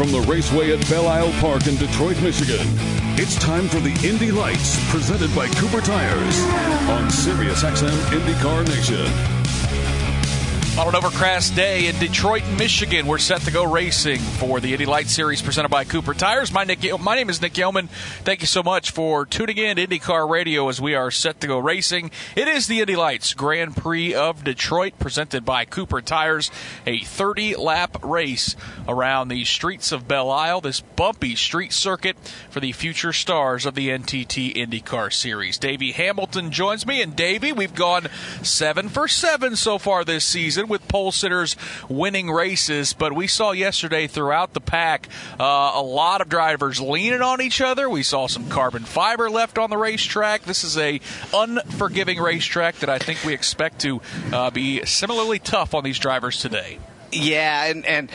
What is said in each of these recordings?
From the raceway at Belle Isle Park in Detroit, Michigan, it's time for the Indy Lights, presented by Cooper Tires on Sirius XM IndyCar Nation. On an overcast day in Detroit, Michigan, we're set to go racing for the Indy Light Series presented by Cooper Tires. My, Nick, my name is Nick Yeoman. Thank you so much for tuning in to IndyCar Radio as we are set to go racing. It is the Indy Lights Grand Prix of Detroit presented by Cooper Tires, a 30 lap race around the streets of Belle Isle, this bumpy street circuit for the future stars of the NTT IndyCar Series. Davey Hamilton joins me, and Davey, we've gone seven for seven so far this season with pole sitters winning races, but we saw yesterday throughout the pack uh, a lot of drivers leaning on each other. We saw some carbon fiber left on the racetrack. This is a unforgiving racetrack that I think we expect to uh, be similarly tough on these drivers today. Yeah, and, and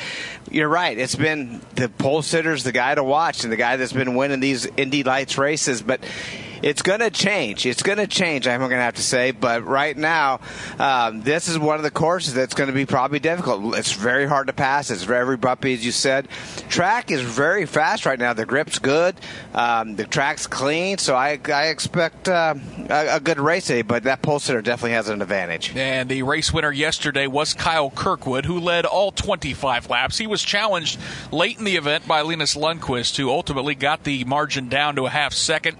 you're right. It's been the pole sitters, the guy to watch, and the guy that's been winning these Indy Lights races. But it's going to change. It's going to change, I'm going to have to say. But right now, um, this is one of the courses that's going to be probably difficult. It's very hard to pass. It's very bumpy, as you said. Track is very fast right now. The grip's good. Um, the track's clean. So I, I expect uh, a, a, good race today, but that pole sitter definitely has an advantage. And the race winner yesterday was Kyle Kirkwood, who led all 25 laps. He was challenged late in the event by Linus Lundqvist, who ultimately got the margin down to a half second.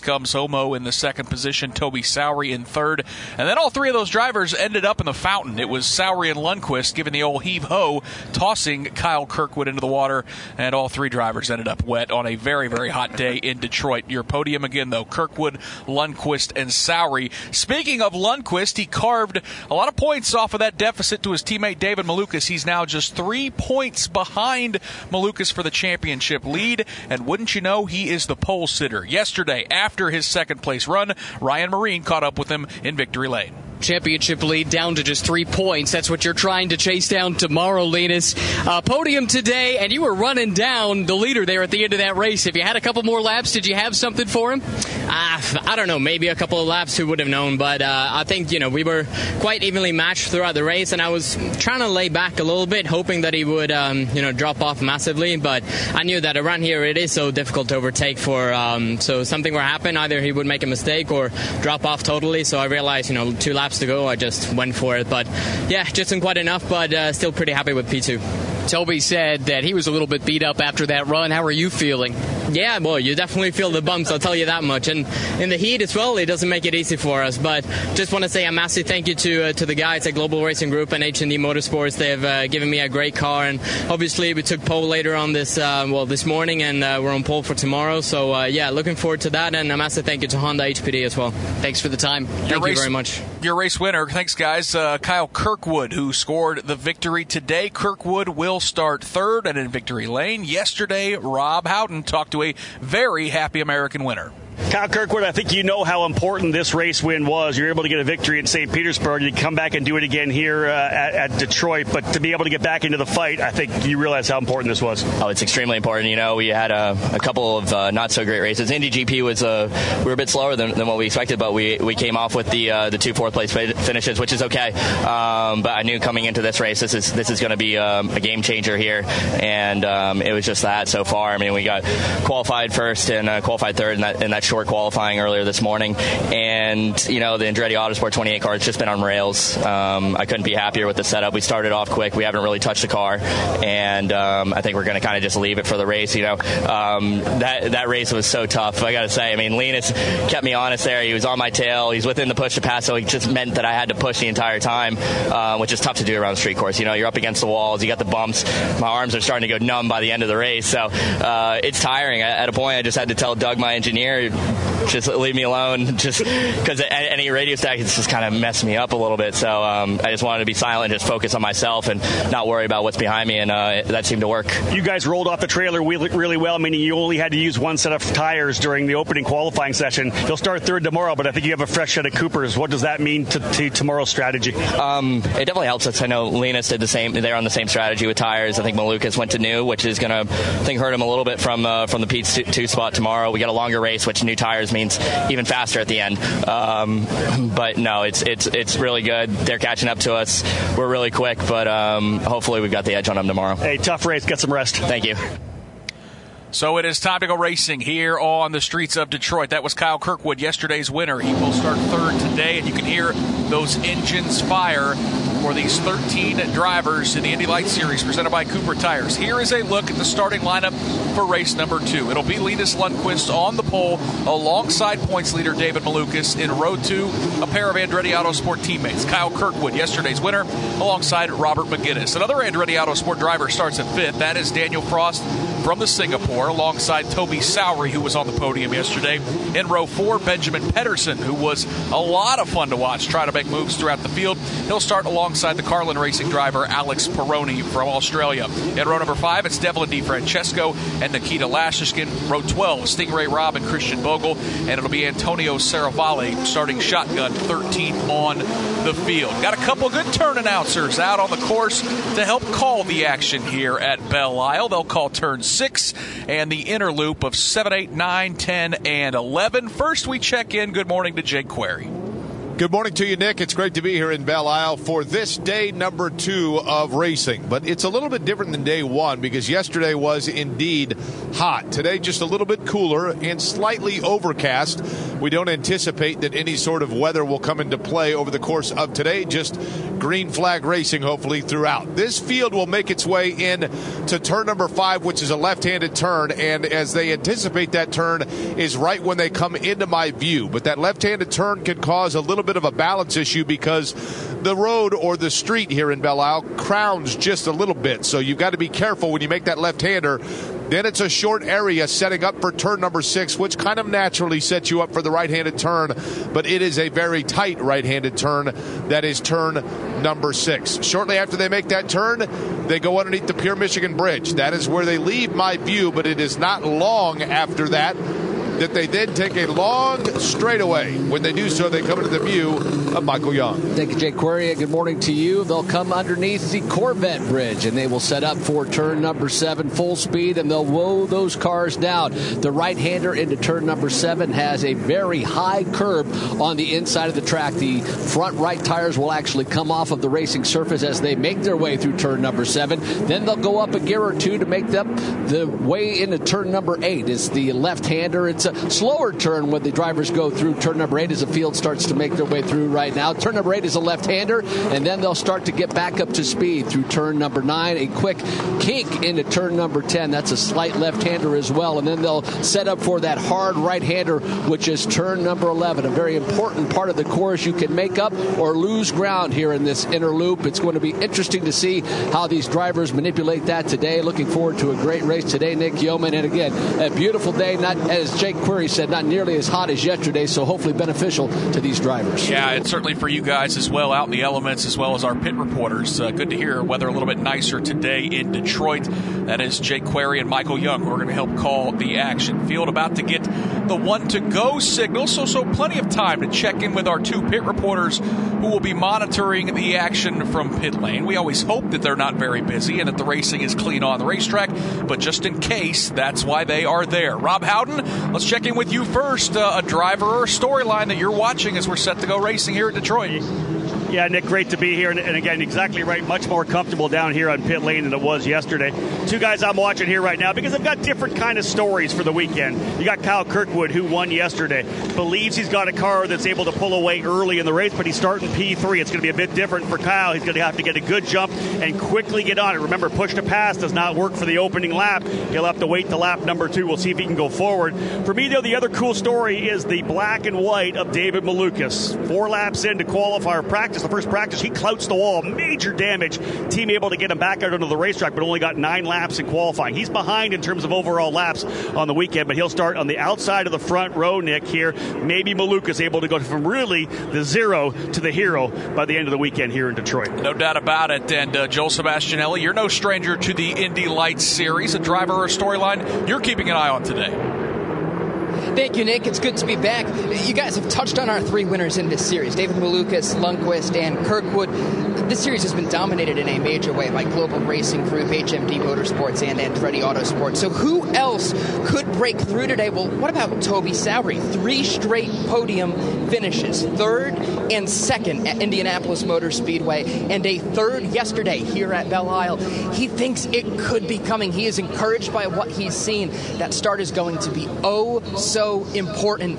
Comes Homo in the second position, Toby Sowery in third. And then all three of those drivers ended up in the fountain. It was Sowery and Lundqvist giving the old heave ho, tossing Kyle Kirkwood into the water, and all three drivers ended up wet on a very, very hot day in Detroit. Your podium again, though Kirkwood, Lundqvist, and Sowery. Speaking of Lundqvist, he carved a lot of points off of that deficit to his teammate David Malukas. He's now just three points behind Malukas for the championship lead, and wouldn't you know, he is the pole sitter. Yesterday, after his second place run. Ryan Myrehn caught up with him in victory lane championship lead down to just three points. That's what you're trying to chase down tomorrow, Linus. Uh, podium today, and you were running down the leader there at the end of that race. If you had a couple more laps, did you have something for him? Uh, I don't know, maybe a couple of laps, who would have known? But uh, I think, you know, we were quite evenly matched throughout the race, and I was trying to lay back a little bit, hoping that he would, um, you know, drop off massively. But I knew that around here it is so difficult to overtake for, um, so something would happen. Either he would make a mistake or drop off totally. So I realized, you know, two laps laps to go, I just went for it. But yeah, just isn't quite enough, but uh, still pretty happy with P2. Toby said that he was a little bit beat up after that run. How are you feeling? Yeah, well, you definitely feel the bumps, I'll tell you that much. And in the heat as well, it doesn't make it easy for us. But just want to say a massive thank you to uh, to the guys at Global Racing Group and HMD Motorsports. They've uh, given me a great car, and obviously we took pole later on this uh, well this morning, and uh, we're on pole for tomorrow. So uh, yeah, looking forward to that, and a massive thank you to Honda HPD as well. Thanks for the time. Thank your you race, very much. Your race winner, thanks guys, uh, Kyle Kirkwood, who scored the victory today. Kirkwood will start third third and in victory lane. Yesterday, Rob Howden talked to a very happy American winner. Kyle Kirkwood, I think you know how important this race win was. You're able to get a victory in St. Petersburg. You come back and do it again here uh, at, at, Detroit, but to be able to get back into the fight, I think you realize how important this was. Oh, it's extremely important. You know, we had a, a couple of uh, not so great races. Indy GP was uh, we were a bit slower than, than, what we expected, but we, we came off with the uh, the two fourth place finishes, which is okay. Um, but I knew coming into this race, this is this is going to be um, a game changer here, and um, it was just that so far. I mean, we got qualified first and uh, qualified third in that in that short qualifying earlier this morning, and you know the Andretti Autosport 28 car has just been on rails. Um, I couldn't be happier with the setup. We started off quick. We haven't really touched the car, and um, I think we're going to kind of just leave it for the race. You know, um, that that race was so tough. I got to say. I mean, Linus kept me honest there. He was on my tail. He's within the push to pass, so it just meant that I had to push the entire time, uh, which is tough to do around the street course. You know, you're up against the walls. You got the bumps. My arms are starting to go numb by the end of the race, so uh, it's tiring. At a point, I just had to tell Doug, my engineer, just leave me alone. Just because any radio stations just kind of messed me up a little bit. So um, I just wanted to be silent, just focus on myself, and not worry about what's behind me. And uh, that seemed to work. You guys rolled off the trailer really well, meaning you only had to use one set of tires during the opening qualifying session. You'll start third tomorrow, but I think you have a fresh set of Coopers. What does that mean to, to tomorrow's strategy? Um, it definitely helps us. I know Linus did the same. They're on the same strategy with tires. I think Malukas went to new, which is going to, I think, hurt him a little bit from uh, from the P2 spot tomorrow. We got a longer race, which new tires means even faster at the end. Um, but no, it's it's it's really good. They're catching up to us. We're really quick, but um, hopefully we've got the edge on them tomorrow. Hey, tough race. Get some rest. Thank you. So it is time to go racing here on the streets of Detroit. That was Kyle Kirkwood, yesterday's winner. He will start third today, and you can hear those engines fire for these 13 drivers in the Indy Light Series presented by Cooper Tires. Here is a look at the starting lineup for race number two. It'll be Linus Lundqvist on the pole alongside points leader David Malukas in row two, a pair of Andretti Autosport teammates. Kyle Kirkwood, yesterday's winner, alongside Robert McGinnis. Another Andretti Autosport driver starts at fifth. That is Daniel Frost from the Singapore, alongside Toby Sowery, who was on the podium yesterday. In row four, Benjamin Pedersen, who was a lot of fun to watch, trying to make moves throughout the field. He'll start alongside the Carlin Racing driver Alex Peroni from Australia. In row number five, it's Devlin DeFrancesco and Nikita Lastochkin. Row 12, Stingray Robb and Christian Bogle, and it'll be Antonio Serravalle starting shotgun 13th on the field. Got a couple good turn announcers out on the course to help call the action here at Belle Isle. They'll call turns 6 and the inner loop of 7, 8, 9, 10, and 11. First, we check in. Good morning to Jake Query. Good morning to you, Nick. It's great to be here in Belle Isle for this day number two of racing. But it's a little bit different than day one because yesterday was indeed hot. Today, just a little bit cooler and slightly overcast. We don't anticipate that any sort of weather will come into play over the course of today. Just green flag racing, hopefully, throughout. This field will make its way in to turn number five, which is a left handed turn. And as they anticipate that turn, is right when they come into my view. But that left handed turn can cause a little bit of a balance issue because the road or the street here in Belle Isle crowns just a little bit. So you've got to be careful when you make that left hander. Then it's a short area setting up for turn number six, which kind of naturally sets you up for the right handed turn, but it is a very tight right handed turn. That is turn number six. Shortly after they make that turn, they go underneath the Pure Michigan Bridge. That is where they leave my view, but it is not long after that that they then take a long straightaway. When they do so, they come into the view of Michael Young. Thank you, Jake Query. Good morning to you. They'll come underneath the Corvette Bridge and they will set up for turn number seven full speed and they'll woe those cars down. The right hander into turn number seven has a very high curb on the inside of the track. The front right tires will actually come off of the racing surface as they make their way through turn number seven. Then they'll go up a gear or two to make them the way into turn number eight. It's the left hander. It's a slower turn when the drivers go through turn number eight as the field starts to make their way through right now. Turn number eight is a left hander, and then they'll start to get back up to speed through turn number nine. A quick kink into turn number 10. That's a slight left hander as well. And then they'll set up for that hard right hander, which is turn number 11. A very important part of the course. You can make up or lose ground here in this inner loop. It's going to be interesting to see how these drivers manipulate that today. Looking forward to a great race today, Nick Yeoman. And again, a beautiful day, not as Jake Query said, not nearly as hot as yesterday, so hopefully beneficial to these drivers. Yeah, and certainly for you guys as well, out in the elements, as well as our pit reporters. Uh, good to hear weather a little bit nicer today in Detroit. That is Jake Query and Michael Young who are going to help call the action. Field about to get the one to go signal, so so plenty of time to check in with our two pit reporters who will be monitoring the action from pit lane. We always hope that they're not very busy and that the racing is clean on the racetrack, but just in case, that's why they are there. Rob Howden, let's check in with you first. Uh, a driver or storyline that you're watching as we're set to go racing here at Detroit. Yeah, Nick, great to be here. And, and, again, exactly right. Much more comfortable down here on pit lane than it was yesterday. Two guys I'm watching here right now because I've got different kind of stories for the weekend. You got Kyle Kirkwood, who won yesterday. Believes he's got a car that's able to pull away early in the race, but he's starting P3. It's going to be a bit different for Kyle. He's going to have to get a good jump and quickly get on it. Remember, push to pass does not work for the opening lap. He'll have to wait to lap number two. We'll see if he can go forward. For me, though, the other cool story is the black and white of David Malukas. Four laps into qualifier practice, the first practice, he clouts the wall, major damage. Team able to get him back out onto the racetrack, but only got nine laps in qualifying. He's behind in terms of overall laps on the weekend, but he'll start on the outside of the front row, Nick, here. Maybe Malukas able to go from really the zero to the hero by the end of the weekend here in Detroit. No doubt about it. And uh, Joel Sebastianelli, you're no stranger to the Indy Lights series, a driver or storyline you're keeping an eye on today. Thank you, Nick. It's good to be back. You guys have touched on our three winners in this series David Malukas, Lundqvist, and Kirkwood. This series has been dominated in a major way by Global Racing Group, HMD Motorsports, and Andretti Autosport. So, who else could break through today? Well, what about Toby Sowery? Three straight podium finishes third and second at Indianapolis Motor Speedway, and a third yesterday here at Belle Isle. He thinks it could be coming. He is encouraged by what he's seen. That start is going to be oh so important,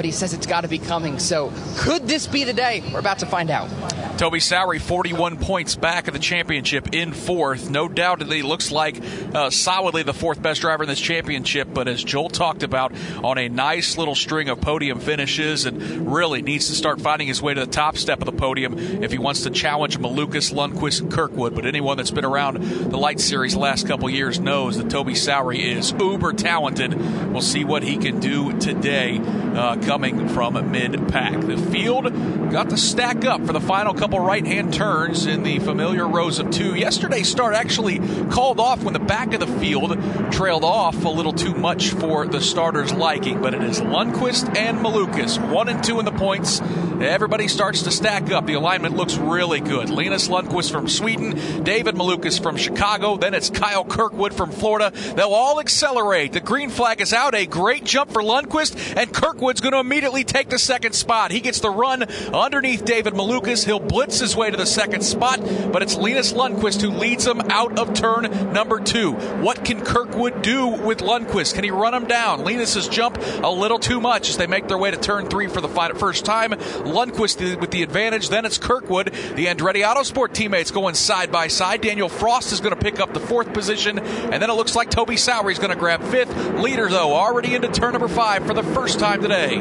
but he says it's got to be coming. So, could this be the day? We're about to find out. Toby Sowery, 41 points back of the championship in fourth. No doubt that he looks like uh, solidly the fourth best driver in this championship, but as Joel talked about, on a nice little string of podium finishes and really needs to start finding his way to the top step of the podium if he wants to challenge Malukas, Lundqvist, and Kirkwood. But anyone that's been around the Light Series the last couple years knows that Toby Sowery is uber talented. We'll see what he can do today uh, coming from mid pack. The field got to stack up for the final couple right hand turns in the familiar rows of two. Yesterday's start actually called off when the back of the field trailed off a little too much for the starters' liking, but it is Lundqvist and Malukas, one and two in the points. Everybody starts to stack up. The alignment looks really good. Linus Lundqvist from Sweden, David Malukas from Chicago, then it's Kyle Kirkwood from Florida. They'll all accelerate. The green flag is out. A great jump for Lundqvist, and Kirkwood's going to immediately take the second spot. He gets the run underneath David Malukas. He'll blitz his way to the second spot, but it's Linus Lundqvist who leads him out of turn number two. What can Kirkwood do with Lundqvist? Can he run him down? Linus's jump a little too much as they make their way to turn three for the first time. Lundqvist with the advantage. Then it's Kirkwood. The Andretti Autosport teammates going side by side. Daniel Frost is going to pick up the fourth position, and then it looks like Toby Sowery is going to grab fifth. Leader, though, already into turn number five for the first time today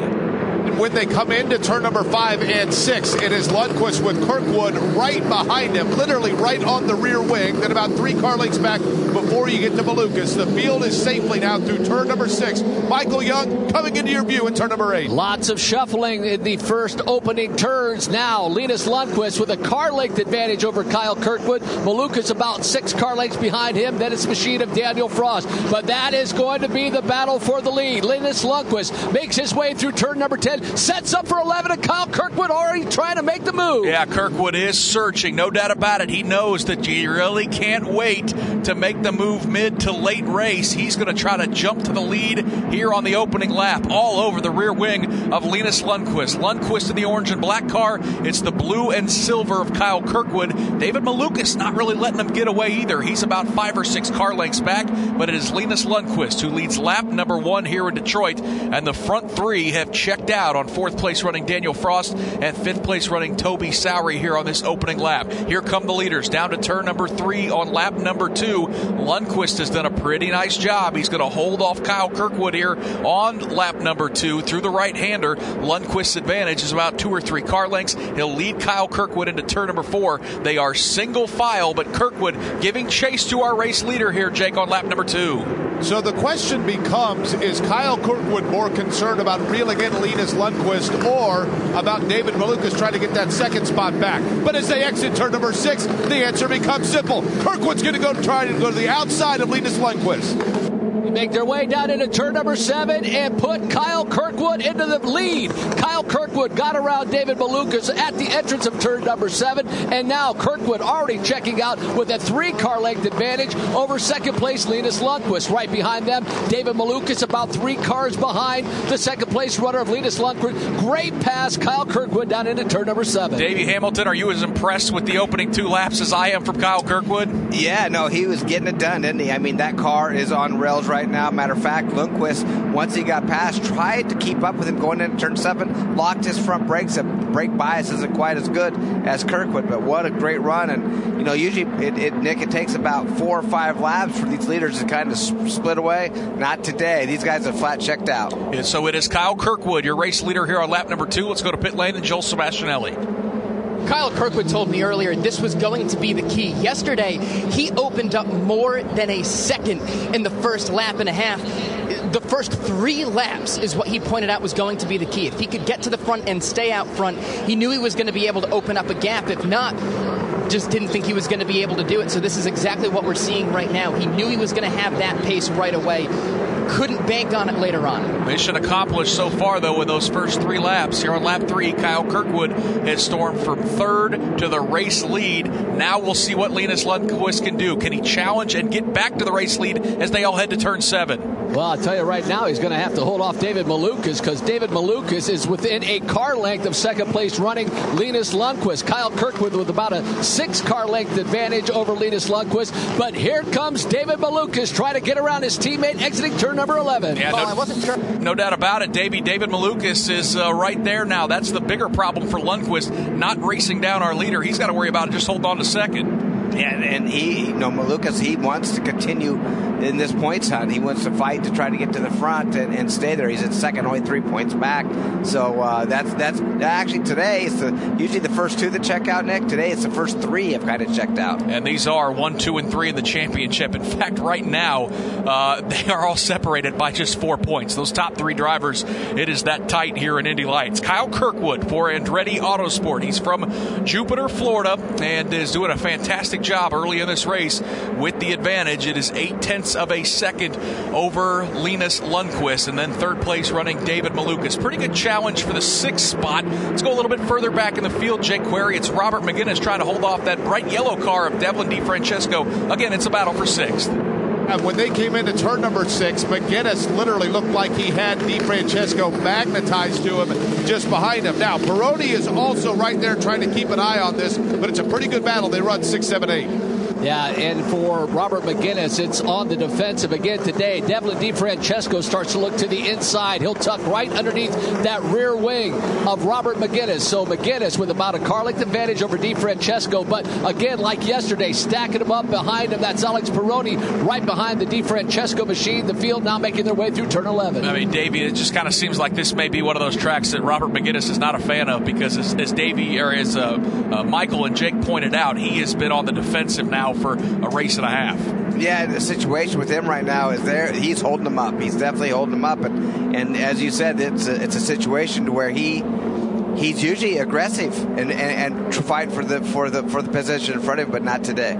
when they come into turn number five and six, it is Lundqvist with Kirkwood right behind him, literally right on the rear wing, then about three car lengths back before you get to Malukas. The field is safely now through turn number six. Michael Young coming into your view in turn number eight. Lots of shuffling in the first opening turns now. Linus Lundqvist with a car length advantage over Kyle Kirkwood. Malukas about six car lengths behind him. Then it's machine of Daniel Frost. But that is going to be the battle for the lead. Linus Lundqvist makes his way through turn number 10 sets up for 11, and Kyle Kirkwood already trying to make the move. Yeah, Kirkwood is searching, no doubt about it. He knows that you really can't wait to make the move mid to late race. He's going to try to jump to the lead here on the opening lap, all over the rear wing of Linus Lundqvist. Lundqvist in the orange and black car. It's the blue and silver of Kyle Kirkwood. David Malukas not really letting him get away either. He's about five or six car lengths back, but it is Linus Lundqvist who leads lap number one here in Detroit, and the front three have checked out on fourth place running Daniel Frost and fifth place running Toby Sowery here on this opening lap. Here come the leaders down to turn number three on lap number two. Lundqvist has done a pretty nice job. He's going to hold off Kyle Kirkwood here on lap number two through the right hander. Lundqvist's advantage is about two or three car lengths. He'll lead Kyle Kirkwood into turn number four. They are single file, but Kirkwood giving chase to our race leader here, Jake, on lap number two. So the question becomes is Kyle Kirkwood more concerned about reeling in Linus Lundqvist or about David Malukas trying to get that second spot back? But as they exit turn number six, the answer becomes simple. Kirkwood's going to go try to go to the outside of Linus Lundqvist make their way down into turn number seven and put Kyle Kirkwood into the lead. Kyle Kirkwood got around David Malukas at the entrance of turn number seven, and now Kirkwood already checking out with a three car length advantage over second place Linus Lundqvist. Right behind them, David Malukas about three cars behind the second place runner of Linus Lundqvist. Great pass, Kyle Kirkwood down into turn number seven. Davey Hamilton, are you as impressed with the opening two laps as I am from Kyle Kirkwood? Yeah, no, he was getting it done, didn't he? I mean, that car is on rails right now. Matter of fact, Lundqvist, once he got past, tried to keep up with him going into turn seven, locked his front brakes. The brake bias isn't quite as good as Kirkwood, but what a great run. And, you know, usually, it, it, Nick, it takes about four or five laps for these leaders to kind of split away. Not today. These guys are flat checked out. So it is Kyle Kirkwood, your race leader here on lap number two. Let's go to pit lane and Joel Sebastianelli. Kyle Kirkwood told me earlier this was going to be the key. Yesterday, he opened up more than a second in the first lap and a half. The first three laps is what he pointed out was going to be the key. If he could get to the front and stay out front, he knew he was going to be able to open up a gap. If not, just didn't think he was going to be able to do it. So this is exactly what we're seeing right now. He knew he was going to have that pace right away couldn't bank on it later on. Mission accomplished so far, though, in those first three laps. Here on lap three, Kyle Kirkwood has stormed from third to the race lead. Now we'll see what Linus Lundqvist can do. Can he challenge and get back to the race lead as they all head to turn seven? Well, I'll tell you right now, he's going to have to hold off David Malukas because David Malukas is within a car length of second place running Linus Lundqvist. Kyle Kirkwood with about a six car length advantage over Linus Lundqvist. But here comes David Malukas trying to get around his teammate exiting turn number 11. Yeah, Well, no, I wasn't sure. no doubt about it, Davey. David Malukas is uh, right there now. That's the bigger problem for Lundqvist, not racing down our leader. He's got to worry about it. just holding on to second. And, and he, you know, Malukas, he wants to continue in this points hunt. He wants to fight to try to get to the front and, and stay there. He's at second, only three points back. So uh, that's that's actually today. It's the usually the first two that check out. Nick today it's the first three have kind of checked out. And these are one, two, and three in the championship. In fact, right now, uh, they are all separated by just four points. Those top three drivers, it is that tight here in Indy Lights. Kyle Kirkwood for Andretti Autosport. He's from Jupiter, Florida, and is doing a fantastic job early in this race with the advantage. It is eight tenths of a second over Linus Lundqvist, and then third place running David Malukas. Pretty good challenge for the sixth spot. Let's go a little bit further back in the field, Jake Query. It's Robert McGinnis trying to hold off that bright yellow car of Devlin DeFrancesco. Again, it's a battle for sixth. And when they came into turn number six, McGinnis literally looked like he had DeFrancesco magnetized to him just behind him. Now, Peroni is also right there trying to keep an eye on this, but it's a pretty good battle. They run six, seven, eight. Yeah, and for Robert McGinnis, it's on the defensive again today. Devlin DeFrancesco starts to look to the inside. He'll tuck right underneath that rear wing of Robert McGinnis. So McGinnis with about a car length advantage over DeFrancesco. But again, like yesterday, stacking him up behind him. That's Alex Peroni right behind the DeFrancesco machine. The field now making their way through turn 11. I mean, Davey, it just kind of seems like this may be one of those tracks that Robert McGinnis is not a fan of because, as, as Davey or as uh, uh, Michael and Jake pointed out, he has been on the defensive now for a race and a half. Yeah, the situation with him right now is there. He's holding them up. He's definitely holding them up, and and as you said, it's a, it's a situation to where he he's usually aggressive and, and, and fight for the for the for the position in front of him, but not today.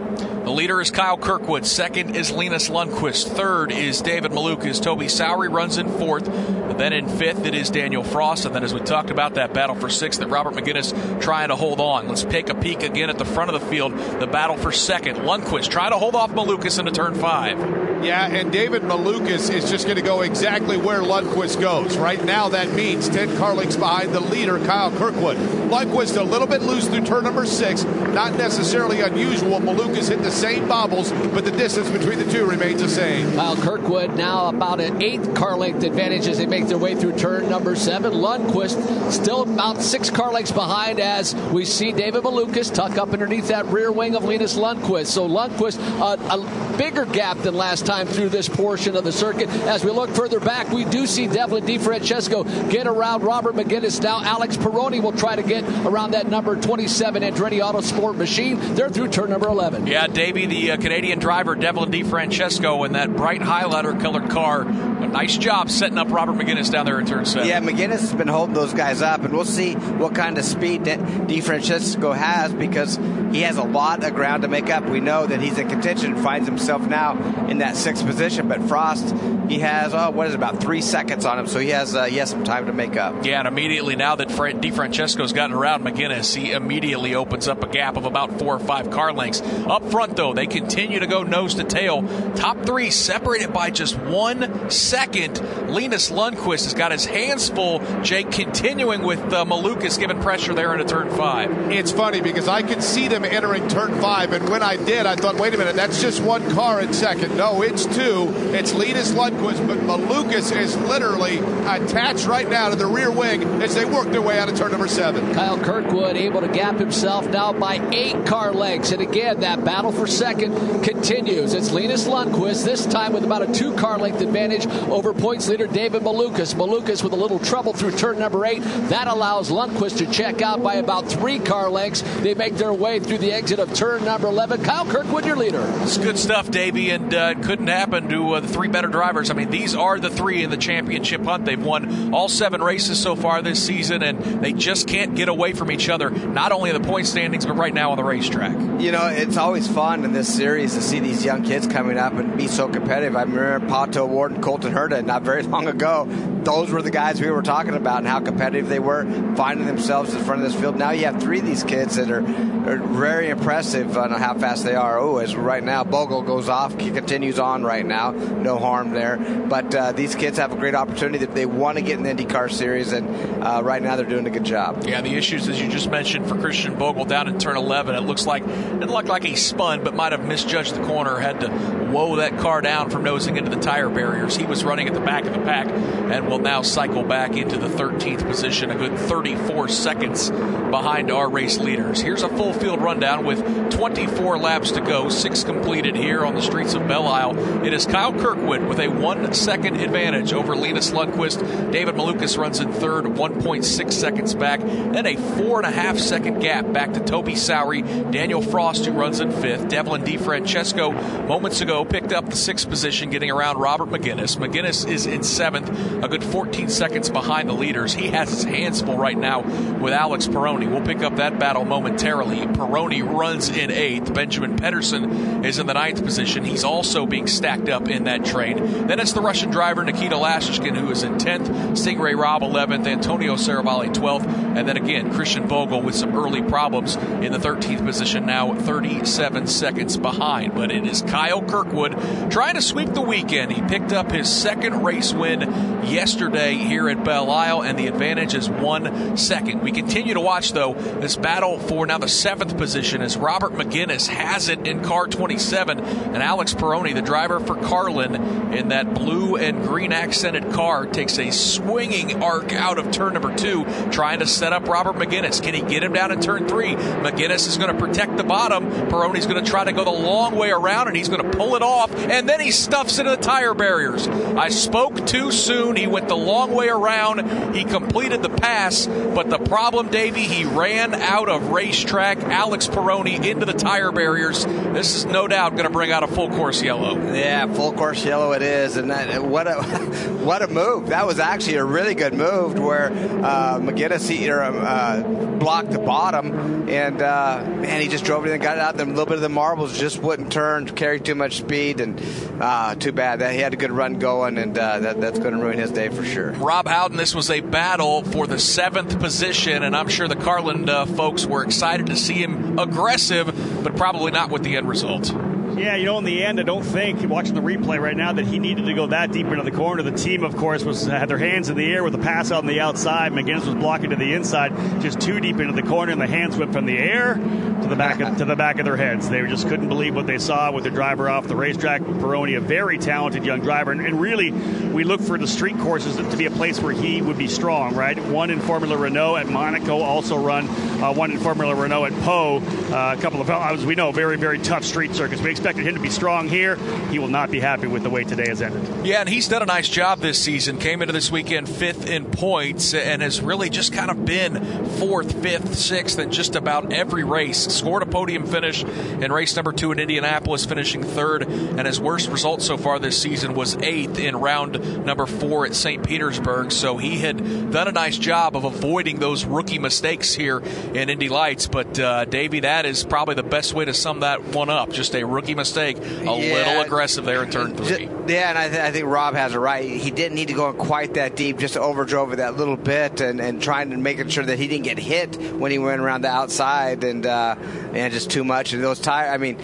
The leader is Kyle Kirkwood. Second is Linus Lundqvist. Third is David Malukas. Toby Sowery runs in fourth. Then in fifth, it is Daniel Frost. And then, as we talked about, that battle for sixth that Robert McGinnis trying to hold on. Let's take a peek again at the front of the field. The battle for second. Lundqvist trying to hold off Malukas into turn five. Yeah, and David Malukas is just going to go exactly where Lundqvist goes. Right now, that means 10 car lengths behind the leader, Kyle Kirkwood. Lundqvist a little bit loose through turn number six. Not necessarily unusual. Malukas hit the same bobbles, but the distance between the two remains the same. Kyle Kirkwood now about an eighth car length advantage as they make their way through turn number seven. Lundqvist still about six car lengths behind as we see David Malukas tuck up underneath that rear wing of Linus Lundqvist. So Lundqvist, uh, a bigger gap than last time through this portion of the circuit. As we look further back, we do see Devlin DeFrancesco get around Robert McGinnis. Now Alex Peroni will try to get around that number 27 Andretti Autosport machine. They're through turn number 11. Yeah, Davey, the uh, Canadian driver, Devlin DeFrancesco, in that bright highlighter colored car. A nice job setting up Robert McGinnis down there in turn seven. Yeah, McGinnis has been holding those guys up, and we'll see what kind of speed that DeFrancesco has because he has a lot of ground to make up. We know that he's in contention, finds himself now in that sixth position, but Frost, he has oh, what is it, about three seconds on him, so he has uh, he has some time to make up. Yeah, and immediately now that Fran- DeFrancesco's gotten around McGinnis, he immediately opens up a gap of about four or five car lengths. Up front, though, they continue to go nose to tail. Top three separated by just one second. Linus Lundqvist has got his hands full. Jake continuing with uh, Malukas giving pressure there into turn five. It's funny because I could see them entering turn five, and when I did, I thought, wait a minute, that's just one car in second. No, it's two. It's Linus Lundqvist, but Malukas is literally attached right now to the rear wing as they work their way out of turn number seven. Kyle Kirkwood able to gap himself now by eight car lengths. And again, that battle for second continues. It's Linus Lundqvist, this time with about a two car length advantage over points leader David Malukas. Malukas with a little trouble through turn number eight. That allows Lundqvist to check out by about three car lengths. They make their way through the exit of turn number 11. Kyle Kirkwood, your leader. It's good stuff, Davey, and uh, it couldn't happen to uh, the three better drivers. I mean, these are the three in the championship hunt. They've won all seven races so far this season, and they just can't get away from each other, not only in the point standings, but right now on the racetrack. You know, it's always fun in this series to see these young kids coming up and be so competitive. I remember Pato Ward and Colton Jason Herta not very long ago. Those were the guys we were talking about and how competitive they were, finding themselves in front of this field. Now you have three of these kids that are, are very impressive on how fast they are. Oh, as right now, Bogle goes off, continues on right now, no harm there. But uh, these kids have a great opportunity that they want to get in the IndyCar series, and uh, right now they're doing a good job. Yeah, the issues, as you just mentioned, for Christian Bogle down in turn 11, it looks like it looked like he spun, but might have misjudged the corner, had to woe that car down from nosing into the tire barriers. He was running at the back of the pack and will now cycle back into the 13th position, a good 34 seconds behind our race leaders. Here's a full field rundown with 24 laps to go, six completed here on the streets of Belle Isle. It is Kyle Kirkwood with a one second advantage over Linus Lundqvist. David Malukas runs in third, 1.6 seconds back. Then a four and a half second gap back to Toby Sowery. Daniel Frost, who runs in fifth. Devlin DeFrancesco, moments ago, picked up the sixth position, getting around Robert McGinnis. McGinnis is in seventh, a good 14 seconds behind the leaders. He has his hands full right now with Alex Peroni. We'll pick up that battle momentarily. Peroni runs in eighth. Benjamin Pedersen is in the ninth position. He's also being stacked up in that train. Then it's the Russian driver Nikita Lastochkin who is in 10th, Stingray Robb 11th, Antonio Serravalle 12th, and then again Christian Bogle with some early problems in the 13th position now 37 seconds behind. But it is Kyle Kirkwood trying to sweep the weekend. He picked up his second race win yesterday here at Belle Isle, and the advantage is one second. We continue to watch, though, this battle for now the seventh position as Robert McGinnis has it in car 27, and Alex Peroni, the driver for Carlin, in that blue and green accented car, takes a swinging arc out of turn number two, trying to set up Robert McGinnis. Can he get him down in turn three? McGinnis is going to protect the bottom. Peroni's going to try to go the long way around, and he's going to pull it off, and then he stuffs into the tire barriers. I spoke too soon. He went the long way around. He completed the pass, but the problem, Davey, he ran out of racetrack. Alex Peroni into the tire barriers. This is no doubt going to bring out a full course yellow. Yeah, full course yellow it is, and that, what a what a move! That was actually a really good move where uh, McGinnis he, uh, blocked the bottom, and uh, man, he just drove it and got it out. And a little bit of the marbles just wouldn't turn, carry too much speed, and uh, too bad that he had a good run going, and uh, that, that's going to ruin his day for sure. Rob Howden, this was a battle for the seventh position, and I'm sure the Carlin uh, folks were excited to see him aggressive, but probably not with the end result. Yeah, you know, in the end, I don't think watching the replay right now that he needed to go that deep into the corner. The team, of course, was had their hands in the air with a pass out on the outside. McGinnis was blocking to the inside, just too deep into the corner, and the hands went from the air to the back of, to the back of their heads. They just couldn't believe what they saw with their driver off the racetrack. Peroni, a very talented young driver, and, and really, we look for the street courses to be a place where he would be strong. Right, one in Formula Renault at Monaco, also run uh, one in Formula Renault at Pau. Uh, a couple of, as we know, very very tough street circuits. We expected him to be strong here. He will not be happy with the way today has ended. Yeah, and he's done a nice job this season. Came into this weekend fifth in points and has really just kind of been fourth, fifth, sixth in just about every race. Scored a podium finish in race number two in Indianapolis, finishing third. And his worst result so far this season was eighth in round number four at St. Petersburg. So he had done a nice job of avoiding those rookie mistakes here in Indy Lights. But, uh, Davey, that is probably the best way to sum that one up. Just a rookie mistake a yeah. little aggressive there in turn three. Yeah, and I, th- I, think Rob has it right. He didn't need to go quite that deep, just overdrove it that little bit, and, and trying to making sure that he didn't get hit when he went around the outside, and uh, and just too much. And those tires, I mean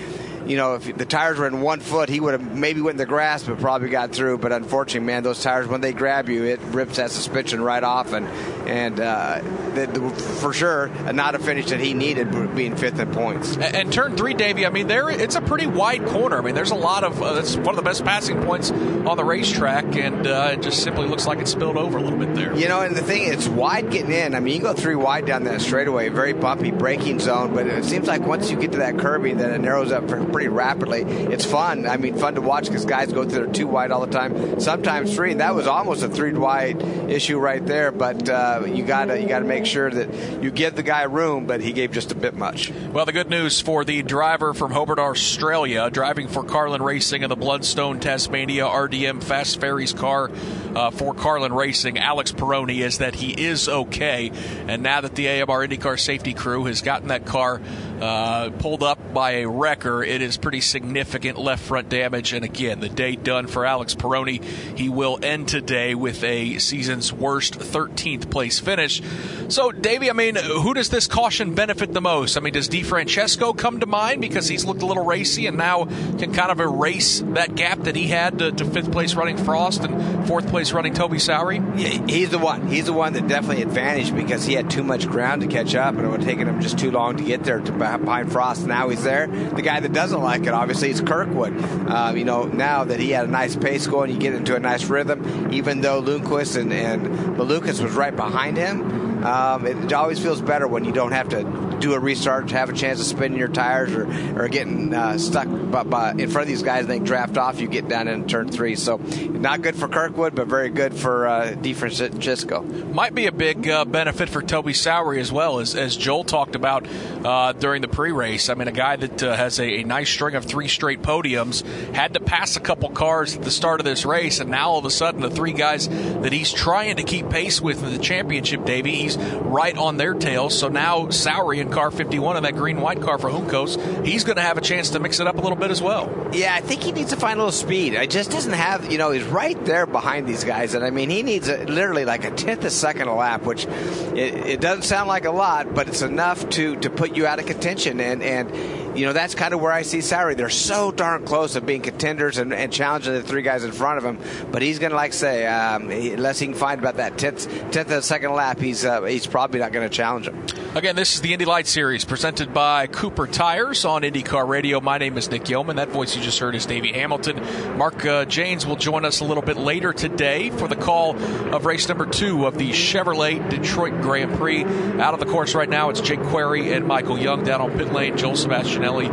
you know, if the tires were in one foot, he would have maybe went in the grass, but probably got through. But unfortunately, man, those tires when they grab you, it rips that suspension right off, and and uh, the, the, for sure not a finish that he needed, being fifth in points. And, and, turn three, Davey. I mean, there it's a pretty wide corner. I mean, there's a lot of uh, that's one of the best passing points on the racetrack, and uh, it just simply looks like it spilled over a little bit there. You know, and the thing, it's wide getting in. I mean, you go three wide down that straightaway, very bumpy braking zone, but it seems like once you get to that curbing, then it narrows up pretty rapidly. It's fun. I mean, fun to watch because guys go through there two wide all the time, sometimes three. And that was almost a three wide issue right there. But uh, you gotta you gotta make sure that you give the guy room, but he gave just a bit much. Well, the good news for the driver from Hobart, Australia, driving for Carlin Racing in the Bloodstone Tasmania RDM Fast Ferries car uh, for Carlin Racing, Alex Peroni, is that he is okay. And now that the AMR IndyCar safety crew has gotten that car uh, pulled up by a wrecker. It is pretty significant left front damage. And again, the day done for Alex Peroni. He will end today with a season's worst 13th place finish. So, Davey, I mean, who does this caution benefit the most? I mean, does DeFrancesco come to mind because he's looked a little racy and now can kind of erase that gap that he had to, to fifth place running Frost and fourth place running Toby Sowery? Yeah, he's the one. He's the one that definitely advantaged because he had too much ground to catch up, and it would have taken him just too long to get there to behind Frost. Now he's there. The guy that doesn't like it, obviously, is Kirkwood. Uh, you know, now that he had a nice pace going, you get into a nice rhythm. Even though Lundqvist and, and Malukas was right behind him, um, it always feels better when you don't have to do a restart, have a chance of spinning your tires or, or getting uh, stuck by, by, in front of these guys and they draft off, you get down in turn three. So not good for Kirkwood, but very good for uh, DeFrancesco. Might be a big uh, benefit for Toby Sowery as well, as, as Joel talked about uh, during the pre-race. I mean, a guy that uh, has a, a, nice string of three straight podiums, had to pass a couple cars at the start of this race, and now all of a sudden the three guys that he's trying to keep pace with in the championship, Davey, he's right on their tails. So now Sowery in car 51 in that green white car for Juncos, he's going to have a chance to mix it up a little bit as well. Yeah, I think he needs to find a little speed. It just doesn't have, you know, he's right there behind these guys, and I mean, he needs a, literally like a tenth of a second a lap, which it, it doesn't sound like a lot, but it's enough to to put you out of contention and and you know, that's kind of where I see Sowery. They're so darn close of being contenders and, and challenging the three guys in front of him. But he's going to, like say, um, unless he can find about that tenth, tenth of a second lap, he's uh, he's probably not going to challenge him. Again, this is the Indy Light Series presented by Cooper Tires on IndyCar Radio. My name is Nick Yeoman. That voice you just heard is Davey Hamilton. Mark uh, Jaynes will join us a little bit later today for the call of race number two of the Chevrolet Detroit Grand Prix. Out of the course right now, it's Jake Query and Michael Young down on pit lane. Joel Sebastianelli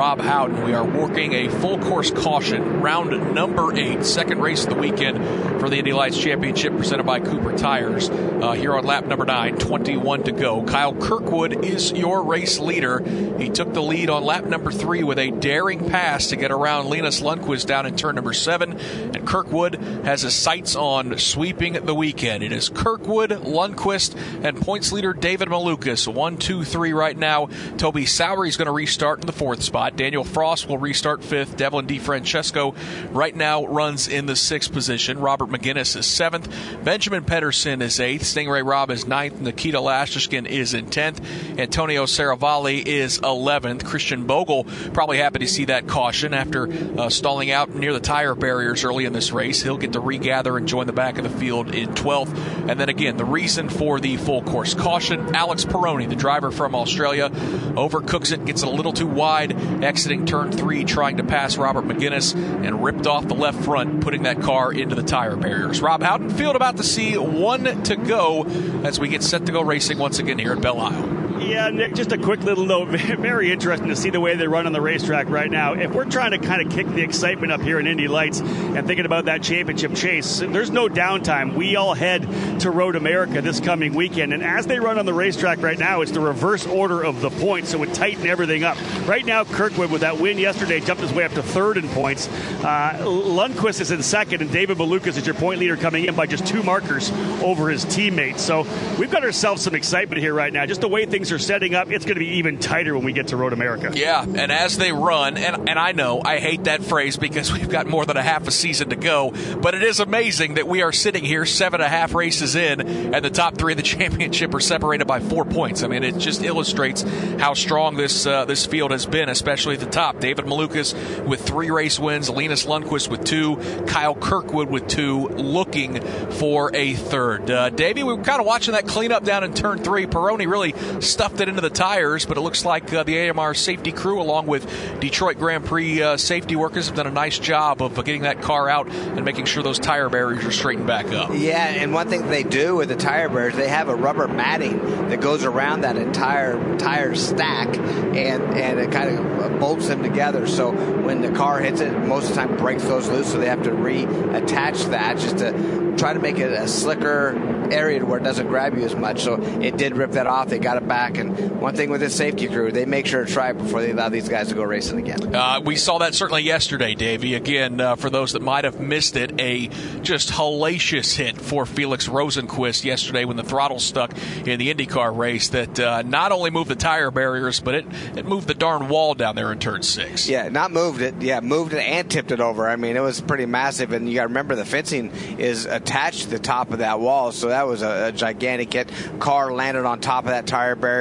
Rob Howden. We are working a full course caution, round number eight, second race of the weekend for the Indy Lights Championship presented by Cooper Tires. Uh, here on lap number nine, 21 to go. Kyle Kirkwood is your race leader. He took the lead on lap number three with a daring pass to get around Linus Lundqvist down in turn number seven. And Kirkwood has his sights on sweeping the weekend. It is Kirkwood, Lundqvist, and points leader David Malukas. One, two, three right now. Toby Sowery is going to restart in the fourth spot. Daniel Frost will restart fifth. Devlin DeFrancesco right now runs in the sixth position. Robert McGinnis is seventh. Benjamin Pedersen is eighth. Stingray Robb is ninth. Nikita Lastochkin is in tenth. Antonio Serravalle is eleventh. Christian Bogle probably happy to see that caution after uh, stalling out near the tire barriers early in this race. He'll get to regather and join the back of the field in 12th. And then again, the reason for the full course caution Alex Peroni, the driver from Australia, overcooks it, gets it a little too wide, exiting turn three, trying to pass Robert McGinnis, and ripped off the left front, putting that car into the tire barriers. Rob Howden Field about to see one to go as we get set to go racing once again here at Belle Isle. Yeah, Nick, just a quick little note. Very interesting to see the way they run on the racetrack right now. If we're trying to kind of kick the excitement up here in Indy Lights and thinking about that championship chase, there's no downtime. We all head to Road America this coming weekend. And as they run on the racetrack right now, it's the reverse order of the points, so it would tighten everything up. Right now, Kirkwood, with that win yesterday, jumped his way up to third in points. Uh, Lundqvist is in second, and David Malukas is your point leader coming in by just two markers over his teammates. So we've got ourselves some excitement here right now. Just the way things are setting up, it's going to be even tighter when we get to Road America. Yeah, and as they run, and, and I know I hate that phrase because we've got more than a half a season to go, but it is amazing that we are sitting here seven and a half races in, and the top three of the championship are separated by four points. I mean, it just illustrates how strong this uh, this field has been, especially at the top. David Malukas with three race wins, Linus Lundqvist with two, Kyle Kirkwood with two, looking for a third. Uh, Davey, we were kind of watching that cleanup down in turn three. Peroni really stuffed it into the tires, but it looks like uh, the AMR safety crew, along with Detroit Grand Prix uh, safety workers, have done a nice job of uh, getting that car out and making sure those tire barriers are straightened back up. Yeah, and one thing they do with the tire barriers, they have a rubber matting that goes around that entire tire stack, and and it kind of bolts them together. So when the car hits it, most of the time breaks those loose, so they have to reattach that just to try to make it a slicker area where it doesn't grab you as much. So it did rip that off. They got it back track. And one thing with this safety crew, they make sure to try it before they allow these guys to go racing again. Uh, we saw that certainly yesterday, Davey. Again, uh, for those that might have missed it, a just hellacious hit for Felix Rosenqvist yesterday when the throttle stuck in the IndyCar race that uh, not only moved the tire barriers, but it, it moved the darn wall down there in turn six. Yeah, not moved it. Yeah, moved it and tipped it over. I mean, it was pretty massive. And you got to remember the fencing is attached to the top of that wall, so that was a, a gigantic hit. Car landed on top of that tire barrier